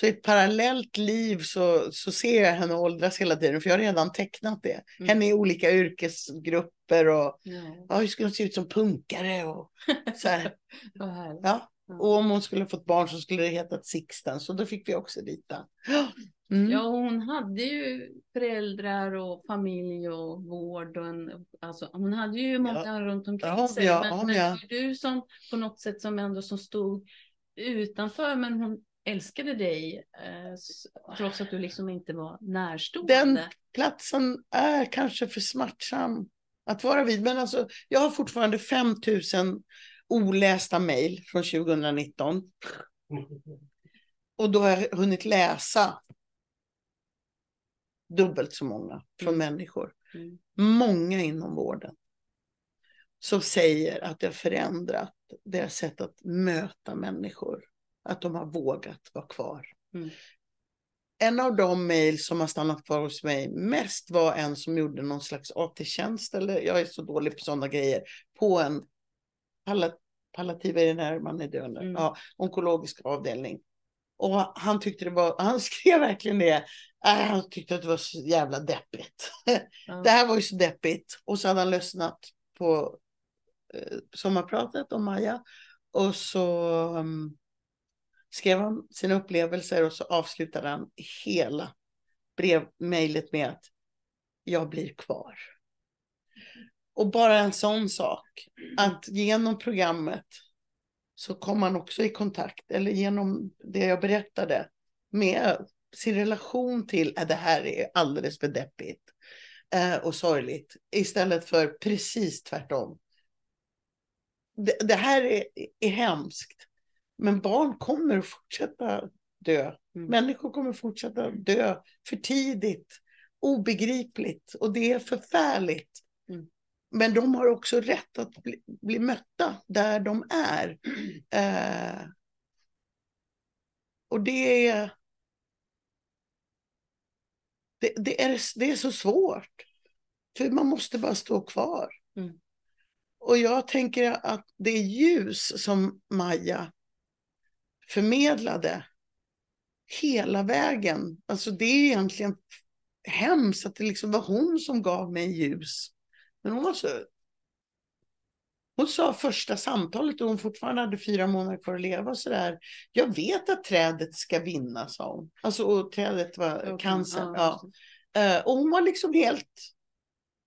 Så i ett parallellt liv så, så ser jag henne åldras hela tiden, för jag har redan tecknat det. Mm. Henne i olika yrkesgrupper och Ja, ja, hur skulle hon se ut som punkare och så här. Ja. Ja. Och om hon skulle fått barn så skulle det hetat Sixten, så då fick vi också rita. Mm. Ja, hon hade ju föräldrar och familj och vård och en, alltså hon hade ju många runt omkring Ja, sig. ja, men, ja, men ja. du som på något sätt som ändå som stod utanför, men hon älskade dig eh, trots att du liksom inte var närstående. Den platsen är kanske för smärtsam att vara vid. Men alltså, jag har fortfarande 5000 olästa mejl från 2019. Och då har jag hunnit läsa dubbelt så många från Mm. människor. Mm. Många inom vården. Som säger att det har förändrat deras sätt att möta människor. Att de har vågat vara kvar. Mm. En av de mejl som har stannat kvar hos mig mest var en som gjorde någon slags AT-tjänst, eller jag är så dålig på sådana grejer, på en palla- palliativ är när man är döende, Mm. ja, onkologisk avdelning. Och han tyckte det var, han skrev verkligen det, äh, han tyckte att det var så jävla deppigt. Ja. Det här var ju så deppigt. Och så hade han lyssnat på eh, sommarpratet om Maja. Och så um, skrev han sina upplevelser och så avslutade han hela brevmejlet med att jag blir kvar. Och bara en sån sak, att genom programmet så kom han också i kontakt, eller genom det jag berättade, med sin relation till att det här är alldeles för deppigt eh, och sorgligt, istället för precis tvärtom. Det, det här är, är hemskt, men barn kommer att fortsätta dö. Mm. Människor kommer att fortsätta dö för tidigt, obegripligt och det är förfärligt. Mm. Men de har också rätt att bli, bli mötta där de är. Eh, och det är, det, det, är, det är så svårt. För man måste bara stå kvar. Mm. Och jag tänker att det ljus som Maja förmedlade hela vägen, alltså det är egentligen hemskt att det liksom var hon som gav mig ljus. Men hon var så... Hon sa första samtalet och hon fortfarande hade fyra månader kvar att leva och sådär. Jag vet att trädet ska vinna, sa hon. Alltså, och trädet var Okej, cancer. ja, Ja. Eh, och hon var liksom helt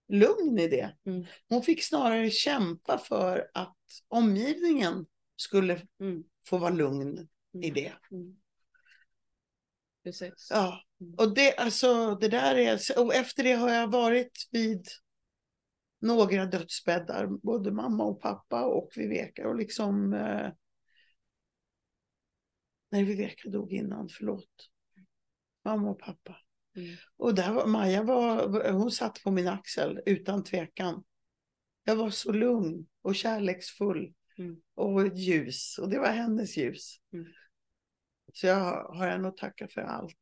lugn i det. Mm. Hon fick snarare kämpa för att omgivningen skulle Mm. Få vara lugn i Mm. det. Mm. Precis. Ja, Mm. och det, alltså, det där är, och efter det har jag varit vid några dödsbäddar, både mamma och pappa och Viveka och liksom eh, Nej, Viveka dog innan, förlåt. Mamma och pappa. Mm. Och där var, Maja var, hon satt på min axel utan tvekan. Jag var så lugn och kärleksfull Mm. och ljus och det var hennes ljus. Mm. Så jag har henne att tacka för allt.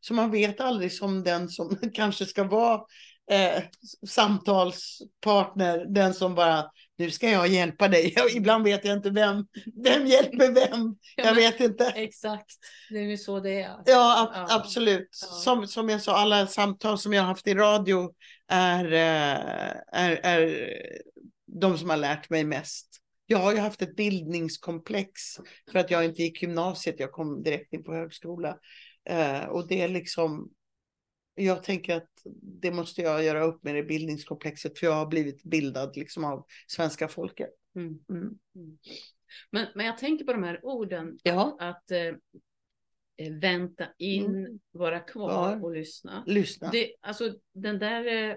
Så man vet aldrig som den som kanske ska vara eh, samtalspartner, den som bara, nu ska jag hjälpa dig. Ibland vet jag inte vem, vem hjälper vem. Ja, Jag vet inte. Exakt, det är ju så det är. Ja, ab- Ja. absolut. Ja. Som, som jag sa, alla samtal som jag har haft i radio är, eh, är, är de som har lärt mig mest. Jag har ju haft ett bildningskomplex för att jag inte gick gymnasiet. Jag kom direkt in på högskola. Eh, och det är liksom, jag tänker att det måste jag göra upp med det bildningskomplexet för jag har blivit bildad liksom av svenska folket. Mm. Mm. Men, men jag tänker på de här orden, Ja, att eh, eh, vänta in, Mm. vara kvar Ja. och lyssna. lyssna. Det, alltså den där, eh,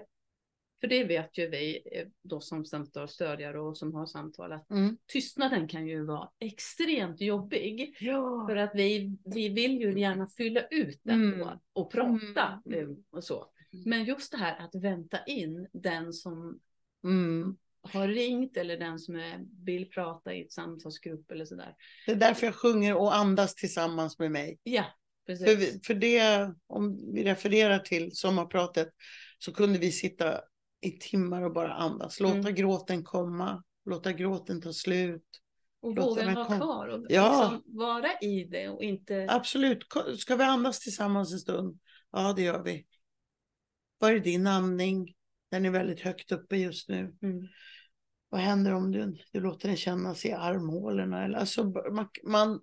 för det vet ju vi eh, då som samtalsstödjare och som har samtal, att Mm. tystnaden kan ju vara extremt jobbig. Ja. För att vi, vi vill ju gärna fylla ut den Mm. och, och prata Mm. eh, och så. Men just det här att vänta in den som Mm. har ringt eller den som är, vill prata i ett samtalsgrupp eller sådär. Det är därför jag sjunger och andas tillsammans med mig. Ja, precis. För, för det, om vi refererar till sommarpratet, så kunde vi sitta i timmar och bara andas. Låta Mm. gråten komma, låta gråten ta slut. och våga vara kom- kvar och Ja. liksom vara i det och inte... Absolut, ska vi andas tillsammans en stund? Ja, det gör vi. Var är din andning? Den är väldigt högt uppe just nu. Mm. Vad händer om du, du låter den kännas i armhålorna? Eller, alltså, man, man,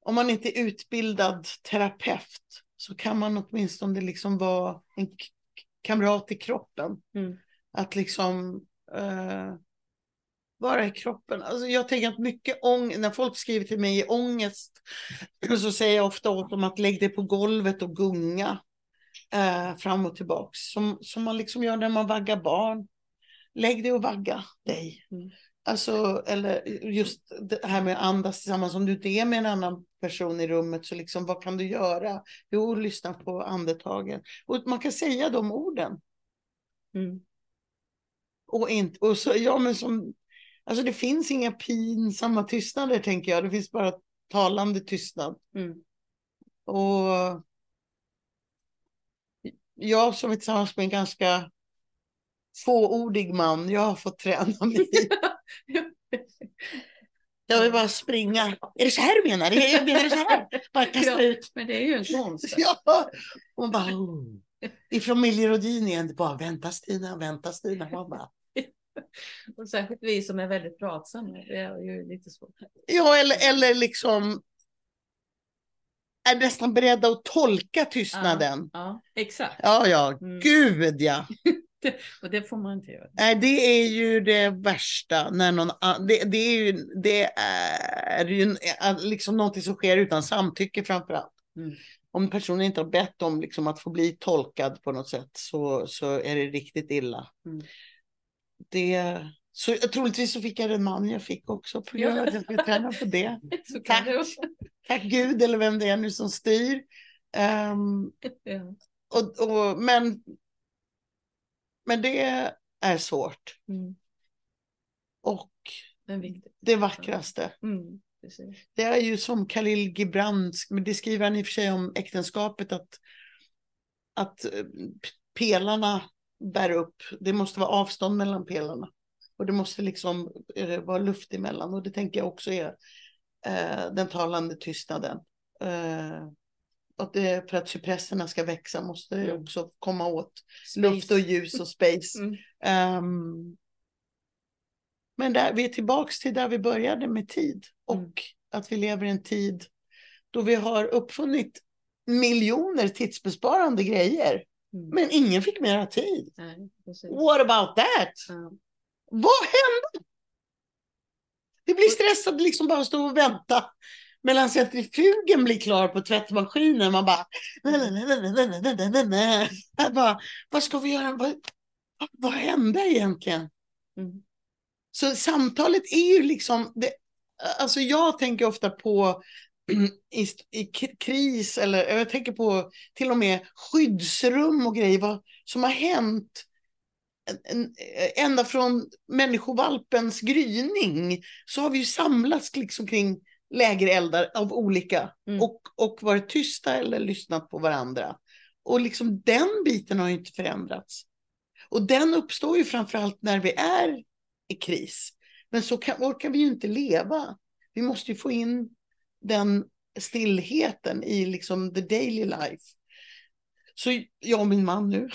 om man inte är utbildad terapeut så kan man åtminstone liksom vara en kamrat i kroppen. Mm. Att liksom eh, vara i kroppen. Alltså jag tänker att mycket ångest, när folk skriver till mig i ångest så säger jag ofta åt dem att lägg dig på golvet och gunga eh, fram och tillbaks. Som, som man liksom gör när man vaggar barn. Lägg dig och vagga dig. Mm. Alltså, eller just det här med att andas tillsammans. Om du inte är med en annan person i rummet så liksom, vad kan du göra? Jo, lyssna på andetagen. Och man kan säga de orden. Mm. Och, inte, och så, ja, men som, alltså det finns inga pinsamma tystnader tänker jag. Det finns bara talande tystnad. Mm. Och jag som är tillsammans med en ganska fåordig man, jag har fått träna mig. Jag vill bara springa. Är det så här du menar? Jag menar det så här? Bara kasta Ja. ut. Men det är ju en konst. Ja. Och bara, oh. I familjerådgivningen, igen, det bara vänta Stina, vänta Stina. Man bara, Och särskilt vi som är väldigt pratsamma. Det är ju lite svårt. ja, eller, eller liksom är nästan beredda att tolka tystnaden. Ja, exakt. Ja, ja, Mm. gud ja. Och det får man inte göra. Nej, det är ju det värsta när någon det, det är ju, det är ju liksom någonting som sker utan samtycke framför allt. Mm. Om personen inte har bett om liksom att få bli tolkad på något sätt så, så är det riktigt illa. Mm. Det, så troligtvis så fick jag den man jag fick också grund av att jag skulle träna på det. Tack. det. Tack Gud eller vem det är nu som styr. Ehm, Ja. och, och, men, men det är svårt. Mm. Och det vackraste. Mm. Det är ju som Khalil Gibran, men det skriver han i och för sig om äktenskapet, att, att eh, pelarna bär upp, det måste vara avstånd mellan pelarna. Och det måste liksom eh, vara luft emellan och det tänker jag också är eh, den talande tystnaden. Eh, att det, för att cypresserna ska växa måste det Mm. också komma åt Space. luft och ljus och space. Mm. Ehm, men där, vi är tillbaks till där vi började med tid och Mm. att vi lever i en tid då vi har uppfunnit miljoner tidsbesparande grejer. Mm. Men ingen fick mera tid. Nej. What about that? Ja. Vad hände? Vi blir stressade liksom bara stå och vänta medan centrifugen blir klar på tvättmaskinen. Man bara... Jag bara vad ska vi göra? Vad, vad hände egentligen? Mm. Så samtalet är ju liksom... Det, alltså jag tänker ofta på i, i kris eller jag tänker på till och med skyddsrum och grejer vad som har hänt ända från människovalpens gryning så har vi ju samlats liksom kring lägereldar av olika Mm. och, och varit tysta eller lyssnat på varandra. Och liksom den biten har ju inte förändrats. Och den uppstår ju framförallt när vi är i kris. Men så kan, orkar vi ju inte leva. Vi måste ju få in den stillheten i liksom the daily life. Så jag och min man nu,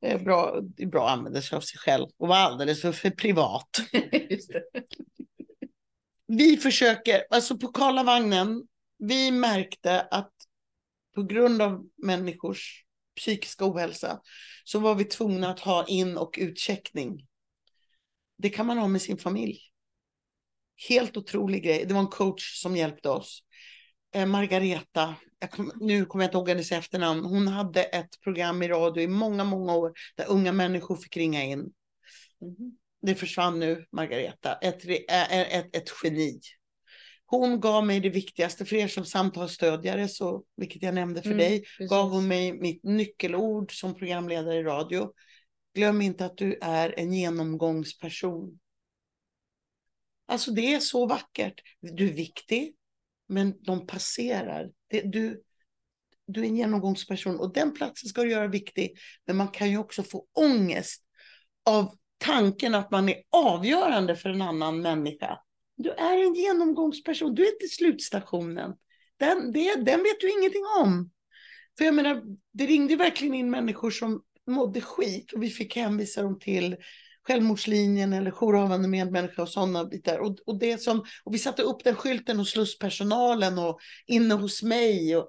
det är bra, är bra att använda sig av sig själv och vara alldeles för, för privat. Vi försöker, alltså på Karlavagnen, vi märkte att på grund av människors psykiska ohälsa så var vi tvungna att ha in och utcheckning. Det kan man ha med sin familj. Helt otrolig grej. Det var en coach som hjälpte oss. Eh, Margareta, jag kom, nu kommer jag inte ihåg hennes efternamn, hon hade ett program i radio i många, många år där unga människor fick ringa in. Mm. Det försvann nu, Margareta, ett, ett, ett geni. Hon gav mig det viktigaste för er som samtalsstödjare, så, vilket jag nämnde för Mm, dig, precis. gav hon mig mitt nyckelord som programledare i radio. Glöm inte att du är en genomgångsperson. Alltså det är så vackert. Du är viktig, men de passerar. Det, du, du är en genomgångsperson och den platsen ska du göra viktig. Men man kan ju också få ångest av tanken att man är avgörande för en annan människa. Du är en genomgångsperson, du är inte slutstationen. Den, det, den vet du ingenting om. För jag menar, det ringde verkligen in människor som mådde skit och vi fick hänvisa dem till självmordslinjen eller jourhavande medmänniska och sådana bitar. Och, och, det som, och vi satte upp den skylten hos slusspersonalen och inne hos mig. Och,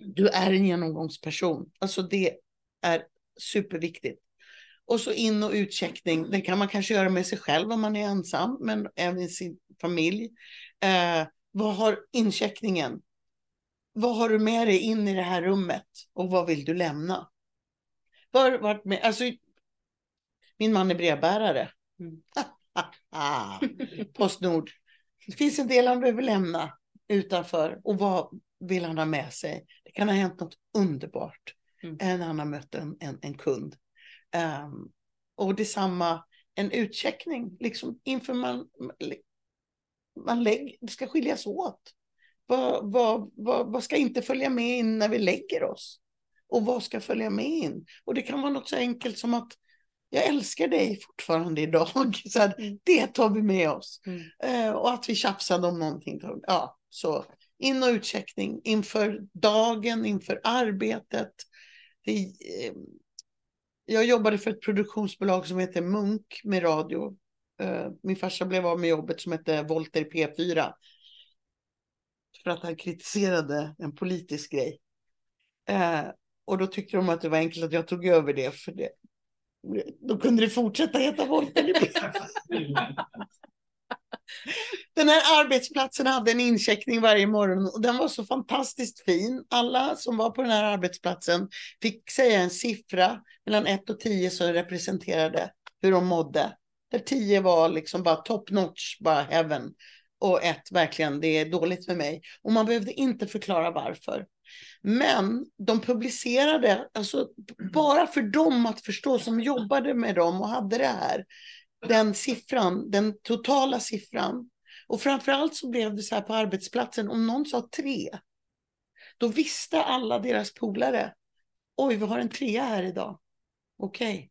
du är en genomgångsperson. Alltså det är superviktigt. Och så in och utcheckning. Det kan man kanske göra med sig själv om man är ensam, men även i sin familj. Eh, vad har incheckningen? Vad har du med dig in i det här rummet och vad vill du lämna? Du varit med? Alltså, min man är brevbärare. Mm. Postnord. Det finns en del han behöver lämna utanför och vad vill han ha med sig? Det kan ha hänt något underbart Mm. när han har mött en, en, en kund. Ehm, och detsamma, en utcheckning, liksom inför man, man lägger, det ska skiljas åt. Vad, vad, vad, vad ska inte följa med in när vi lägger oss? Och vad ska följa med in? Och det kan vara något så enkelt som att jag älskar dig fortfarande idag. Så att Mm. Det tar vi med oss. Mm. Eh, och att vi tjafsade om någonting. Ja, så in och utcheckning inför dagen, inför arbetet. Det, eh, jag jobbade för ett produktionsbolag som heter Munk med radio. Eh, min farsa blev av med jobbet som hette Volter P4. För att han kritiserade en politisk grej. Eh, och då tyckte de att det var enkelt att jag tog över det. För det. Då kunde det fortsätta heta Volter P4. Den här arbetsplatsen hade en incheckning varje morgon och den var så fantastiskt fin. Alla som var på den här arbetsplatsen fick säga en siffra mellan 1 och 10 som representerade hur de mådde. Där 10 var liksom bara top notch, bara heaven. Och 1 verkligen, det är dåligt med mig. Och man behövde inte förklara varför. Men de publicerade, alltså bara för dem att förstå som jobbade med dem och hade det här, den siffran, den totala siffran. Och framförallt så blev det så här på arbetsplatsen, om någon sa tre, då visste alla deras polare, oj, vi har en trea här idag. Okej.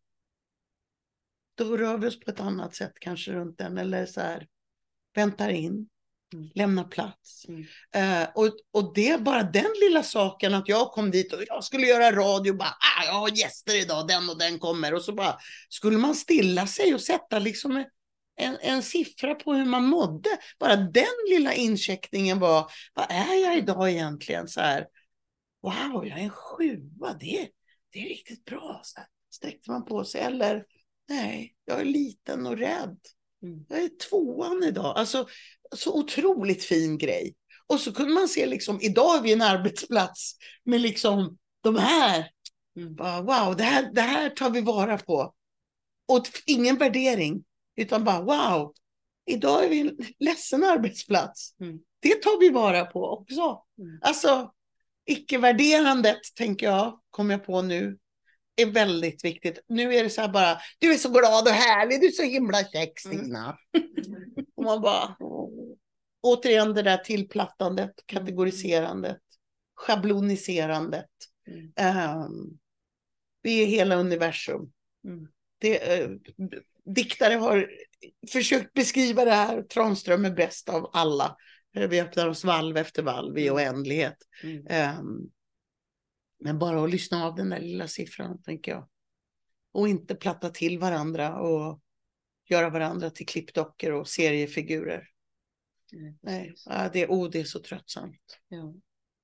då rör vi oss på ett annat sätt kanske runt den eller så här väntar in, Mm. lämnar plats. Mm. Eh, och, och det är bara den lilla saken att jag kom dit och jag skulle göra radio, bara ah, jag har gäster idag, den och den kommer och så bara skulle man stilla sig och sätta liksom en, en siffra på hur man mådde. Bara den lilla incheckningen var, vad är jag idag egentligen? Så här, wow, jag är en sjua, det, det är riktigt bra. Så här, sträckte man på sig. Eller, nej, jag är liten och rädd. Mm. Jag är tvåan idag. Alltså, så otroligt fin grej. Och så kunde man se liksom, idag är vi en arbetsplats med liksom de här. Mm. Wow, det här, det här tar vi vara på. Och ingen värdering, utan bara wow, idag är vi en ledsen arbetsplats. Mm. Det tar vi vara på också. Mm. Alltså, icke-värderandet, tänker jag, kommer jag på nu, är väldigt viktigt. Nu är det så här bara, du är så glad och härlig, du är så himla käck Stina. Och man bara. Återigen det där tillplattandet, kategoriserandet, schabloniserandet. Mm. Ehm, vi är hela universum. Mm. Det, eh, diktare har försökt beskriva det här, Tranström är bäst av alla. Eh, Vi öppnar oss valv efter valv i Mm. oändlighet. Mm. Ehm, men bara att lyssna av den där lilla siffran, tänker jag. Och inte platta till varandra och göra varandra till klippdockor och seriefigurer. Mm, Nej, precis. ja, det, oh, det är så tröttsamt. Ja.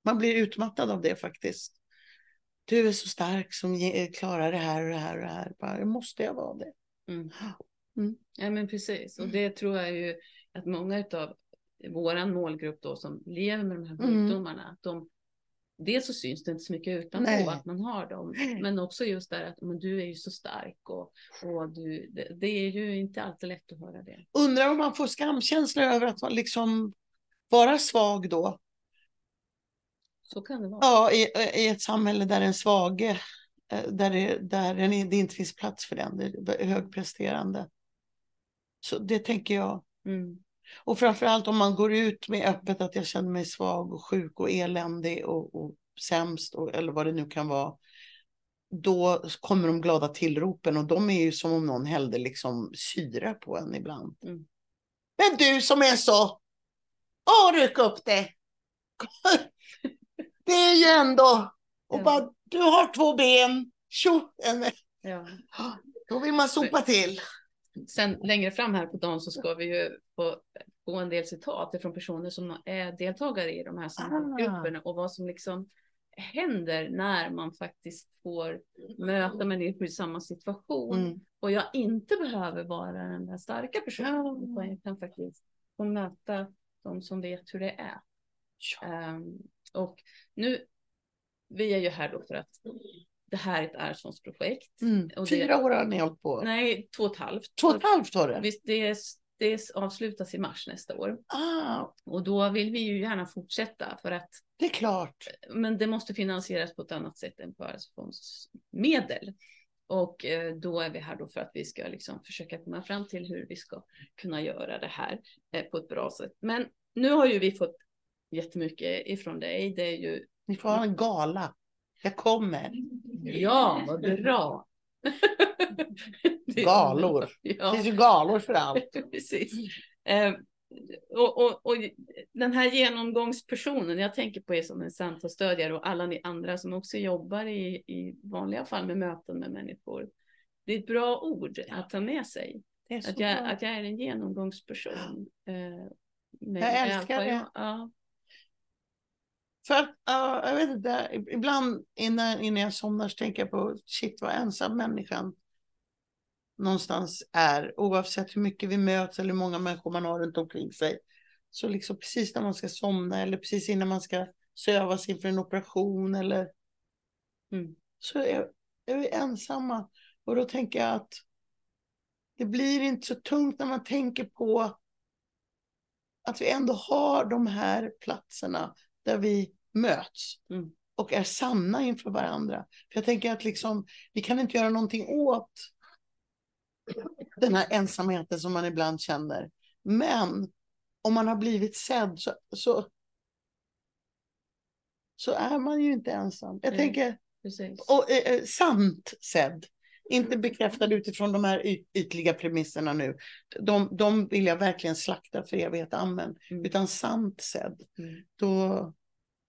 Man blir utmattad av det faktiskt. Du är så stark som ge- klarar det här och det här och det här. Bara, måste jag vara det? Mm. Mm. Ja men precis och det tror jag ju att många utav våran målgrupp då som lever med de här Mm. sjukdomarna, att de Dels så syns det inte så mycket utanpå Nej. att man har dem, men också just där att men du är ju så stark och, och du, det, det är ju inte alltid lätt att höra det. Undrar om man får skamkänsla över att liksom vara svag då. Så kan det vara. Ja, i, i ett samhälle där den svage, eh, där, det, där det inte finns plats för den, det är högpresterande. Så det tänker jag. Mm. Och framförallt om man går ut med öppet att jag känner mig svag och sjuk och eländig och, och sämst och, eller vad det nu kan vara. Då kommer de glada tillropen och de är ju som om någon hällde liksom syra på en ibland. Mm. Men du som är så, åh ryck upp det. Det är ju ändå, och Ja. bara du har två ben, tjo, Ja. då vill man sopa till. Sen längre fram här på dagen så ska vi ju få, få en del citat från personer som är deltagare i de här samtalsgrupperna och vad som liksom händer när man faktiskt får möta människor i samma situation. Mm. och jag inte behöver vara den där starka personen. Ja. utan jag kan faktiskt få möta de som vet hur det är. Ehm, och nu, vi är ju här då för att det här är ett Ericssons-projekt. Mm. Det- Fyra år har ni hållit på. Nej, två och ett halvt. Två och ett halvt var det. Visst, det, det avslutas i mars nästa år. Ah, Och då vill vi ju gärna fortsätta för att, det är klart. men det måste finansieras på ett annat sätt än på arvsfondsmedel. Och eh, då är vi här då för att vi ska liksom försöka komma fram till hur vi ska kunna göra det här eh, på ett bra sätt. Men nu har ju vi fått jättemycket ifrån dig. Det är ju, Ni får ha en gala. Jag kommer. ja, vad bra. Det Galor. Det Ja. finns ju galor för allt. Precis. Eh, och, och, och den här genomgångspersonen, jag tänker på er som en samtalsstödjare och alla ni andra som också jobbar i, i vanliga fall med möten med människor. Det är ett bra ord att ta med sig. Det Att jag, bra. att jag är en genomgångsperson. Eh, med, Jag älskar det. Jag, ja. För att, ja, jag vet inte, ibland innan, innan jag somnar så tänker jag på shit vad ensam människan någonstans är. Oavsett hur mycket vi möts eller hur många människor man har runt omkring sig. Så liksom precis när man ska somna eller precis innan man ska sövas inför en operation eller Mm. så är, är vi ensamma. Och då tänker jag att det blir inte så tungt när man tänker på att vi ändå har de här platserna där vi möts Mm. och är sanna inför varandra. För jag tänker att liksom, vi kan inte göra någonting åt den här ensamheten som man ibland känner. Men om man har blivit sedd så, så, så är man ju inte ensam. Jag Nej. tänker, Precis. och eh, eh, sant sedd. inte bekräftad utifrån de här yt ytliga premisserna nu. De, de vill jag verkligen slakta för evighet, amen. Mm. Utan sant sedd. Mm. Då,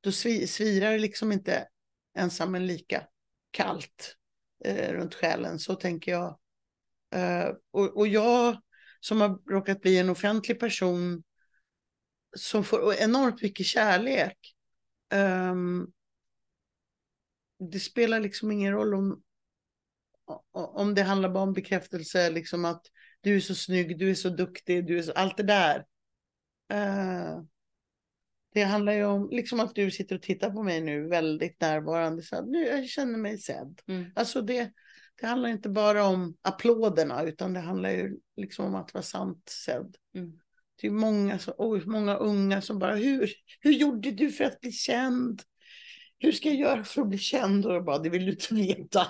då svirar det liksom inte ensammen lika kallt eh, runt själen. Så tänker jag. Eh, och, och jag som har råkat bli en offentlig person som får enormt mycket kärlek. Um, det spelar liksom ingen roll om, om det handlar bara om bekräftelse, liksom att du är så snygg, du är så duktig, du är så, allt det där. Uh, det handlar ju om, liksom att du sitter och tittar på mig nu väldigt närvarande, så att nu jag känner mig sedd. Mm. Alltså det, det handlar inte bara om applåderna, utan det handlar ju liksom om att vara sant sedd. Mm. Det är många, så, oj, många unga som bara, hur, hur gjorde du för att bli känd? Hur ska jag göra för att bli känd? Och jag bara, det vill du inte veta.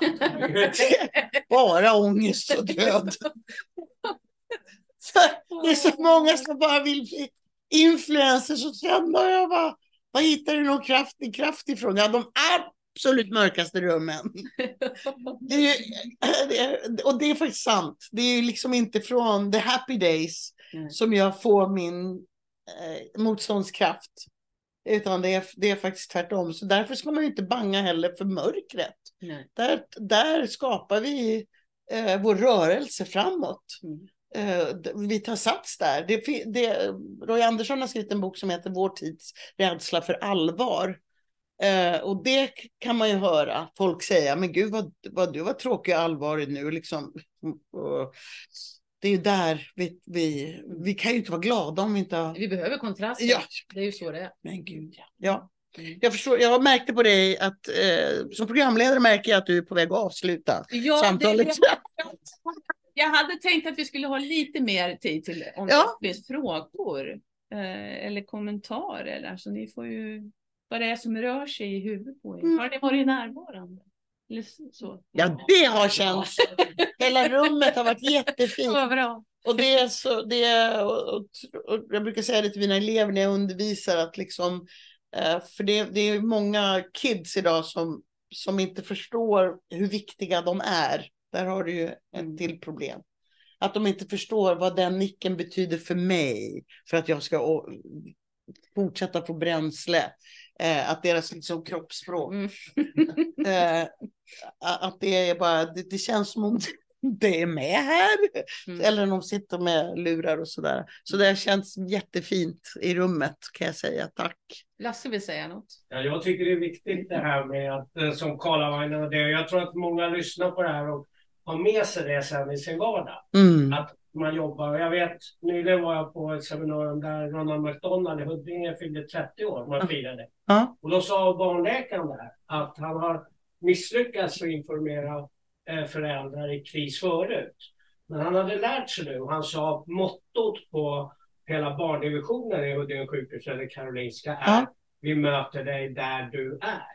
bara ångest och död. Så det är så många som bara vill bli influencers och. Och jag bara, var hittar du någon kraftig kraft ifrån? Ja, de absolut mörkaste rummen. Det är, ju- och det är faktiskt sant. Det är ju liksom inte från the happy days Nej. som jag får min eh, motståndskraft. Utan det är, det är faktiskt tvärtom. Så därför ska man ju inte banga heller för mörkret. Nej. Där, där skapar vi eh, vår rörelse framåt. Mm. Eh, vi tar sats där. Det, det, Roy Andersson har skrivit en bok som heter Vår tids rädsla för allvar. Eh, och det kan man ju höra folk säga, men gud vad, vad du var tråkig och allvarlig nu. Liksom. Det är ju där vi, vi, vi kan ju inte vara glada om vi inte har... Vi behöver kontraster. Ja, Det är ju så det är. men gud ja. ja. Mm. Jag, förstår, jag märkte på dig att eh, som programledare märker jag att du är på väg att avsluta Ja, samtalet. det, jag hade tänkt att vi skulle ha lite mer tid till om Ja. det finns frågor eh, eller kommentarer. Alltså, ni får ju vad det är som rör sig i huvudet på er. Mm. Har ni varit närvarande? Eller så? Ja, det har känts. Hela rummet har varit jättefint. Vad bra. Och det är så, det är, och, och, och jag brukar säga det till mina elever när jag undervisar att liksom, eh, för det, det är många kids idag som, som inte förstår hur viktiga de är. Där har du ju ett till problem. Att de inte förstår vad den nicken betyder för mig, för att jag ska fortsätta få bränsle. Eh, att deras liksom, kroppsspråk Mm. eh, att det är bara, det, det känns som om det är med här. Mm. Eller de sitter med lurar och sådär. Så det har känts jättefint i rummet kan jag säga. Tack. Lasse vill säga något. Ja, jag tycker det är viktigt det här med att, eh, som Karlavainen och det, jag tror att många lyssnar på det här och har med sig det sen i sin vardag. Mm. Att man jobbar, och jag vet, nyligen var jag på ett seminarium där Ronald McDonald i Huddinge fyllde 30 år, man firade. Ja. Och då sa barnläkaren där att han har misslyckats att informera eh, föräldrar i kris förut. Men han hade lärt sig nu, han sa att mottot på hela barndivisionen i Huddinge sjukhus eller Karolinska är vi möter dig där du är.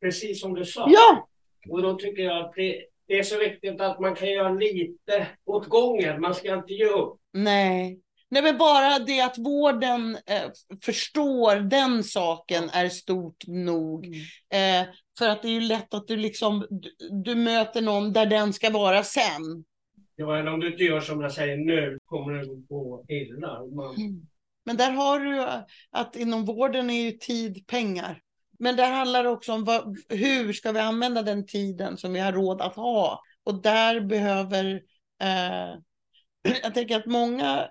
Precis som du sa. ja, Och då tycker jag att det, det är så viktigt att man kan göra lite åt gången. Man ska inte ge upp. nej. Nej, men bara det att vården eh, förstår den saken är stort nog. Eh, för att det är ju lätt att du liksom, du, du möter någon där den ska vara sen. Ja, eller om du inte gör som jag säger nu kommer det gå illa. Man, Men där har du att inom vården är ju tid pengar. Men det handlar också om vad, hur ska vi använda den tiden som vi har råd att ha. Och där behöver, eh, jag tänker att många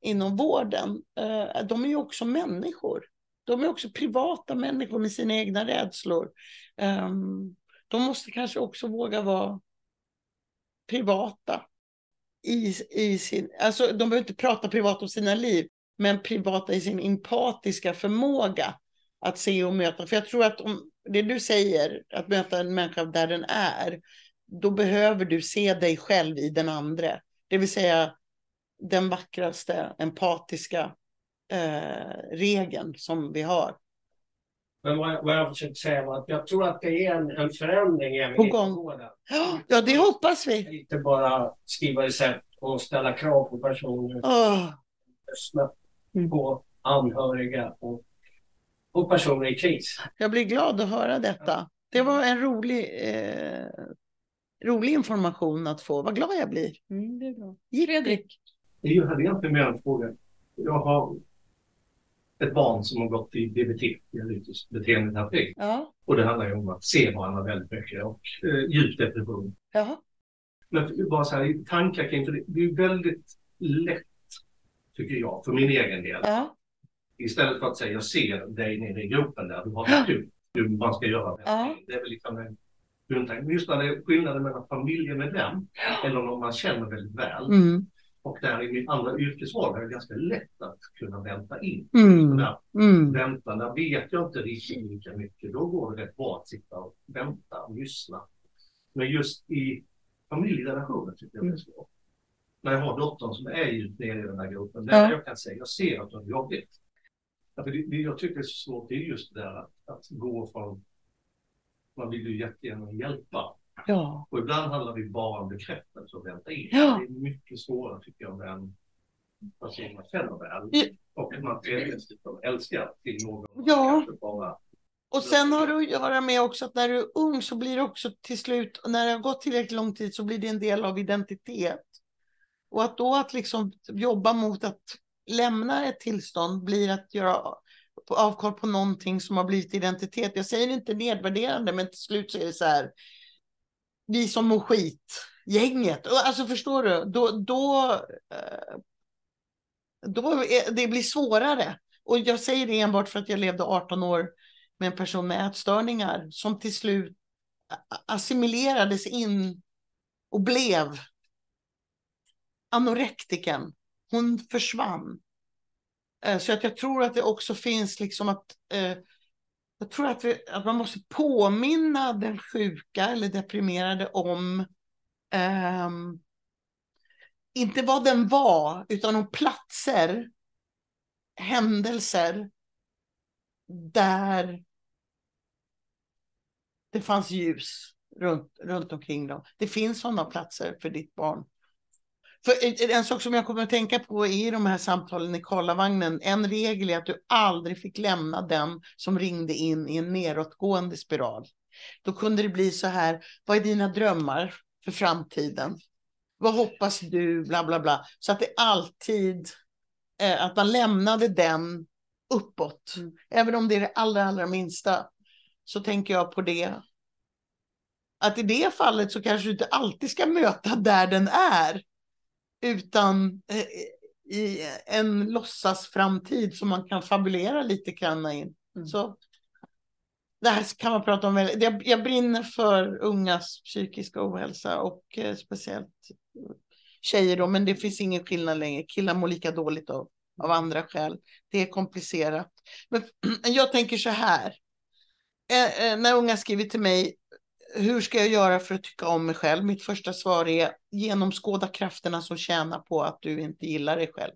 inom vården, eh, de är ju också människor. De är också privata människor med sina egna rädslor. Eh, de måste kanske också våga vara privata. I, i sin, alltså, de behöver inte prata privat om sina liv, men privata i sin empatiska förmåga att se och möta. För jag tror att om det du säger, att möta en människa där den är, då behöver du se dig själv i den andra. Det vill säga den vackraste empatiska eh, regeln som vi har. men vad, vad jag försökte säga var att jag tror att det är en, en förändring även På gång. Ja, det hoppas vi. Inte bara skriva recept och ställa krav på personer. Åh, Lyssna på anhöriga och, och personer i kris. jag blir glad att höra detta. Det var en rolig, eh, rolig information att få. Vad glad jag blir. Mm, det är bra. Fredrik. Jag hade egentligen mer en fråga. Jag har ett barn som har gått i DBT, dialytisk beteendeterapi. Ja. Och det handlar ju om att se varandra väldigt mycket och eh, djup depression. Jaha. Men bara så här, tankar kring det. Det är väldigt lätt, tycker jag, för min egen del. Ja. Istället för att säga jag ser dig nere i gruppen där, du har kul, hur man ska göra det. Ja. Det är väl liksom en grundtanke. Just när det är skillnaden mellan familjemedlem eller någon man känner väldigt väl. Mm. Och där i min andra yrkesval är det ganska lätt att kunna vänta in. Mm. Där Mm. vänta, där vet jag inte riktigt lika mycket. Då går det rätt bra att sitta och vänta och lyssna. Men just i familjerelationer tycker jag det är svårt. När jag har dottern som är djupt nere i den här gruppen, där Ja. jag kan säga, jag ser att hon har jobbigt. Därför det, det jag tycker är så svårt, det är just det där att, att gå från, man vill ju jättegärna hjälpa. Ja. Och ibland handlar det bara om bekräftelse och vänta in. Ja. Det är mycket svårare tycker jag en person man känner väl. Ja. Och man dessutom älskar till någon. Ja. Bara Och sen har det att göra med också att när du är ung så blir det också till slut, när det har gått tillräckligt lång tid så blir det en del av identitet. Och att då att liksom jobba mot att lämna ett tillstånd blir att göra avkoll avkall på någonting som har blivit identitet. Jag säger inte nedvärderande, men till slut så är det så här. Vi som mår skit, gänget. Alltså förstår du? Då, då, eh, då är, det blir svårare. Och jag säger det enbart för att jag levde 18 år med en person med ätstörningar som till slut assimilerades in och blev anorektiken. Hon försvann. Eh, så att jag tror att det också finns liksom att eh, jag tror att, vi, att man måste påminna den sjuka eller deprimerade om ehm, inte vad den var, utan om platser, händelser där det fanns ljus runt, runt omkring dem. Det finns sådana platser för ditt barn. För en- sak som jag kommer att tänka på i de här samtalen i Karlavagnen, en regel är att du aldrig fick lämna den som ringde in i en nedåtgående spiral. Då kunde det bli så här, vad är dina drömmar för framtiden? Vad hoppas du? Bla bla bla. Så att det alltid, eh, att man lämnade den uppåt. Även om det är det allra, allra minsta. Så tänker jag på det. Att i det fallet så kanske du inte alltid ska möta där den är. Utan eh, i en låtsas framtid som man kan fabulera lite grann in. Mm. Så det här kan man prata om. väldigt- Jag, jag brinner för ungas psykiska ohälsa och eh, speciellt tjejer då, men det finns ingen skillnad längre. Killar mår lika dåligt av, av andra skäl. Det är komplicerat. Men jag tänker så här. Eh, eh, när unga skriver till mig, hur ska jag göra för att tycka om mig själv? Mitt första svar är genomskåda krafterna som tjänar på att du inte gillar dig själv.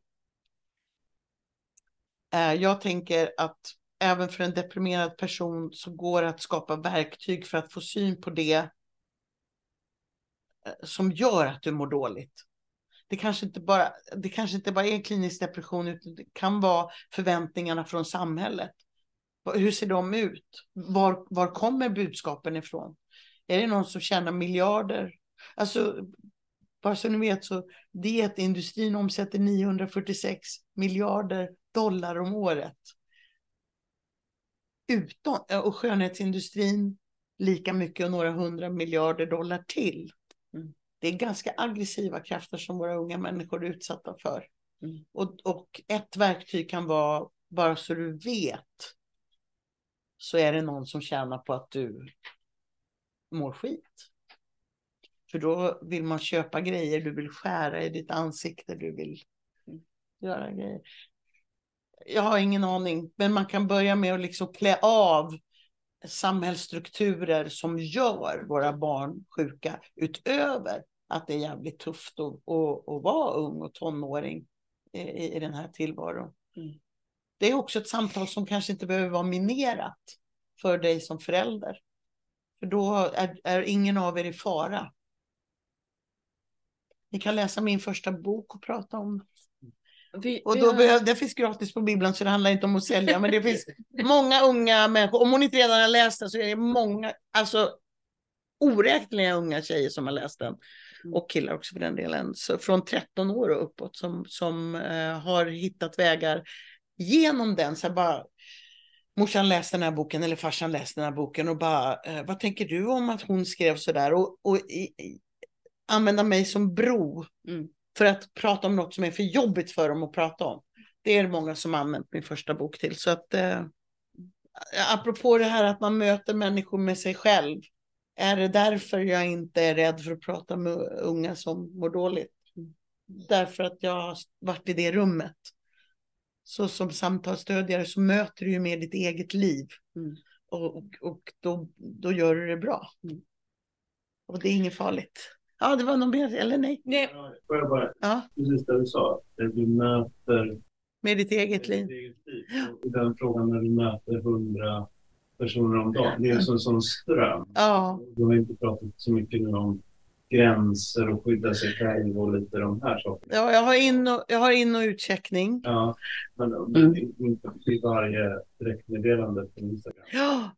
Eh, jag tänker att även för en deprimerad person så går det att skapa verktyg för att få syn på det eh, som gör att du mår dåligt. Det kanske inte bara, det kanske inte bara är klinisk depression utan det kan vara förväntningarna från samhället. Hur ser de ut? Var, var kommer budskapen ifrån? Är det någon som tjänar miljarder? Alltså, bara så ni vet så dietindustrin omsätter 946 miljarder dollar om året. Utom, och skönhetsindustrin lika mycket och några hundra miljarder dollar till. Mm. Det är ganska aggressiva krafter som våra unga människor är utsatta för. Mm. Och, och ett verktyg kan vara, bara så du vet, så är det någon som tjänar på att du mår skit. För då vill man köpa grejer, du vill skära i ditt ansikte, du vill göra grejer. Jag har ingen aning, men man kan börja med att liksom klä av samhällsstrukturer som gör våra barn sjuka utöver att det är jävligt tufft att, att, att vara ung och tonåring i, i den här tillvaron. Mm. Det är också ett samtal som kanske inte behöver vara minerat för dig som förälder. För då är, är ingen av er i fara. Ni kan läsa min första bok och prata om Vi, och då behöv, det finns gratis på bibblan så det handlar inte om att sälja. Men det finns många unga människor. Om hon inte redan har läst den så är det många. Alltså oräkneliga unga tjejer som har läst den. Mm. Och killar också för den delen. Så från 13 år och uppåt som, som eh, har hittat vägar genom den. Så bara, morsan läste den här boken eller farsan läste den här boken och bara, eh, vad tänker du om att hon skrev sådär? Och, och i, i, använda mig som bro Mm. för att prata om något som är för jobbigt för dem att prata om. Det är det många som använt min första bok till. Så att eh, apropå det här att man möter människor med sig själv. Är det därför jag inte är rädd för att prata med unga som mår dåligt? Därför att jag har varit i det rummet. Så som samtalsstödjare så möter du ju med ditt eget liv. Mm. Och, och, och då, då gör du det bra. Mm. Och det är inget farligt. Ja, det var nog mer, eller nej? Nej, Får jag bara, Ja, precis det du sa, där du möter med ditt eget liv. ditt eget liv. Och den frågan när du möter hundra personer om dagen, det är som en sån ström. Ja, Du har inte pratat så mycket nu om gränser och skydda sig själv och lite de här sakerna. ja jag, har in och, jag har in och utcheckning. Ja, men Mm. inte i varje direktmeddelande på Instagram. Ja,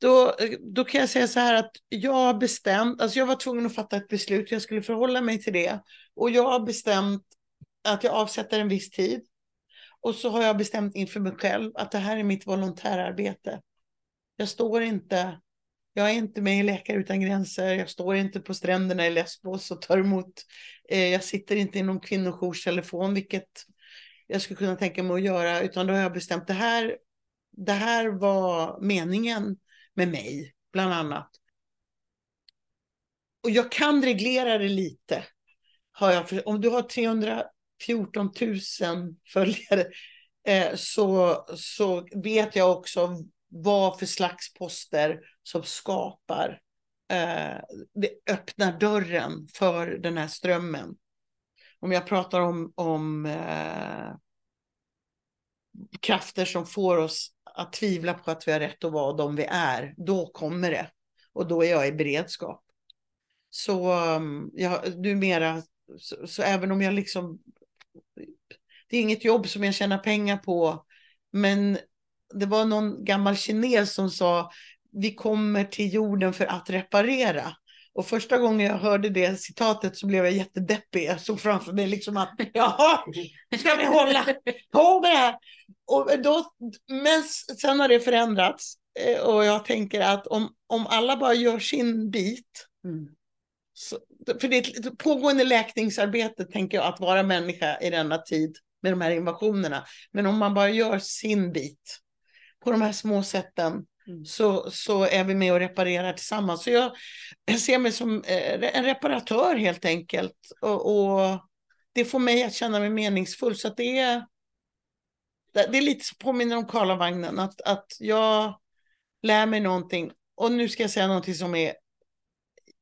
då, då kan jag säga så här att jag har bestämt, alltså jag var tvungen att fatta ett beslut, jag skulle förhålla mig till det. Och jag har bestämt att jag avsätter en viss tid. Och så har jag bestämt inför mig själv att det här är mitt volontärarbete. Jag står inte, jag är inte med i Läkare Utan Gränser, jag står inte på stränderna i Lesbos och tar emot, eh, jag sitter inte i någon kvinnojourstelefon, vilket jag skulle kunna tänka mig att göra, utan då har jag bestämt det här, det här var meningen med mig, bland annat. Och jag kan reglera det lite. Har jag, för, om du har 314 000 följare eh, så, så vet jag också vad för slags poster som skapar, eh, det öppnar dörren för den här strömmen. Om jag pratar om, om eh, krafter som får oss att tvivla på att vi har rätt att vara de vi är, då kommer det. Och då är jag i beredskap. Så ehm, ja, numera, så, så även om jag liksom, det är inget jobb som jag tjänar pengar på, men det var någon gammal kines som sa, vi kommer till jorden för att reparera. Och första gången jag hörde det citatet så blev jag jättedeppig. Jag såg framför mig liksom att, jaha, ska vi hålla på med det här? Och då, men sen har det förändrats. Eh, Och jag tänker att om, om alla bara gör sin bit. Mm. Så, för det är ett pågående läkningsarbete, tänker jag, att vara människa i denna tid med de här invasionerna. Men om man bara gör sin bit på de här små sätten Mm. så, så är vi med och reparerar tillsammans. Så jag, jag ser mig som eh, en reparatör helt enkelt. Och, och det får mig att känna mig meningsfull. Så det är, det är lite så påminner om Karlavagnen. Att, att jag lär mig någonting. Och nu ska jag säga någonting som är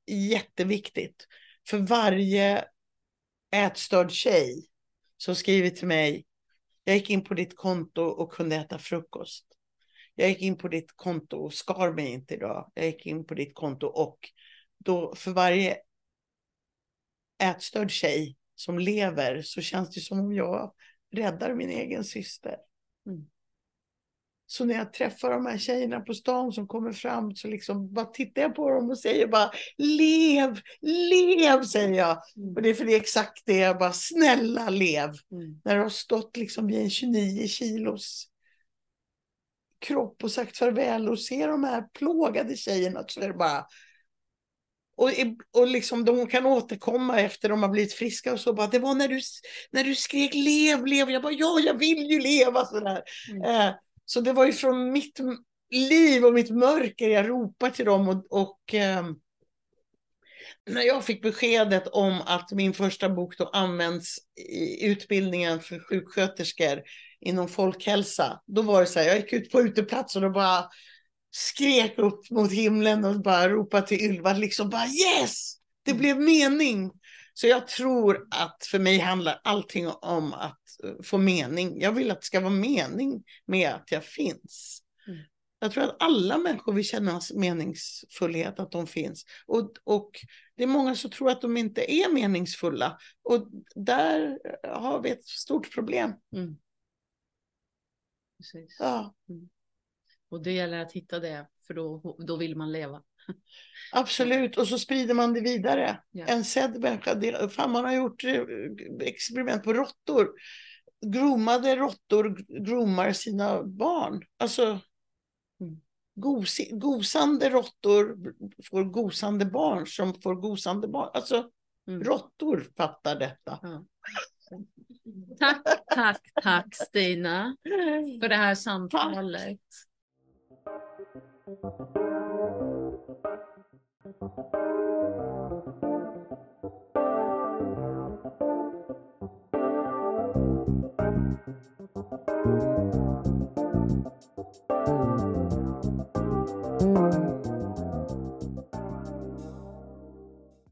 jätteviktigt. För varje ätstörd tjej som skriver till mig. Jag gick in på ditt konto och kunde äta frukost. Jag gick in på ditt konto och skar mig inte idag. Jag gick in på ditt konto och då för varje ätstörd tjej som lever så känns det som om jag räddar min egen syster. Mm. Så när jag träffar de här tjejerna på stan som kommer fram så liksom bara tittar jag på dem och säger bara lev, lev säger jag. Mm. Och det är för det är exakt det jag bara snälla lev. Mm. När du har stått liksom vid en 29 kilos kropp och sagt farväl och ser de här plågade tjejerna så är det bara och, och liksom de kan återkomma efter de har blivit friska och så bara det var när du, när du skrek lev, lev. Jag bara ja, jag vill ju leva sådär. Mm. Eh, så det var ju från mitt liv och mitt mörker jag ropar till dem och, och ehm, när jag fick beskedet om att min första bok då används i utbildningen för sjuksköterskor inom folkhälsa, då var det så här, jag gick ut på uteplatsen och bara skrek upp mot himlen och bara ropade till Ylva, liksom bara yes, det blev mening. Så jag tror att för mig handlar allting om att eh, få mening. Jag vill att det ska vara mening med att jag finns. Mm. Jag tror att alla människor vill känna meningsfullhet, att de finns. Och, och det är många som tror att de inte är meningsfulla. Och där har vi ett stort problem. Mm. Precis. Ja. Och det gäller att hitta det för då, då vill man leva. Absolut, och så sprider man det vidare. Ja. En sedd människa, det, fan man har gjort eh, experiment på råttor. Groomade råttor groomar sina barn. Alltså, Mm. gosi, gosande råttor får gosande barn som får gosande barn. Alltså, Mm. råttor fattar detta. Ja. Tack, tack, tack Stina för det här samtalet.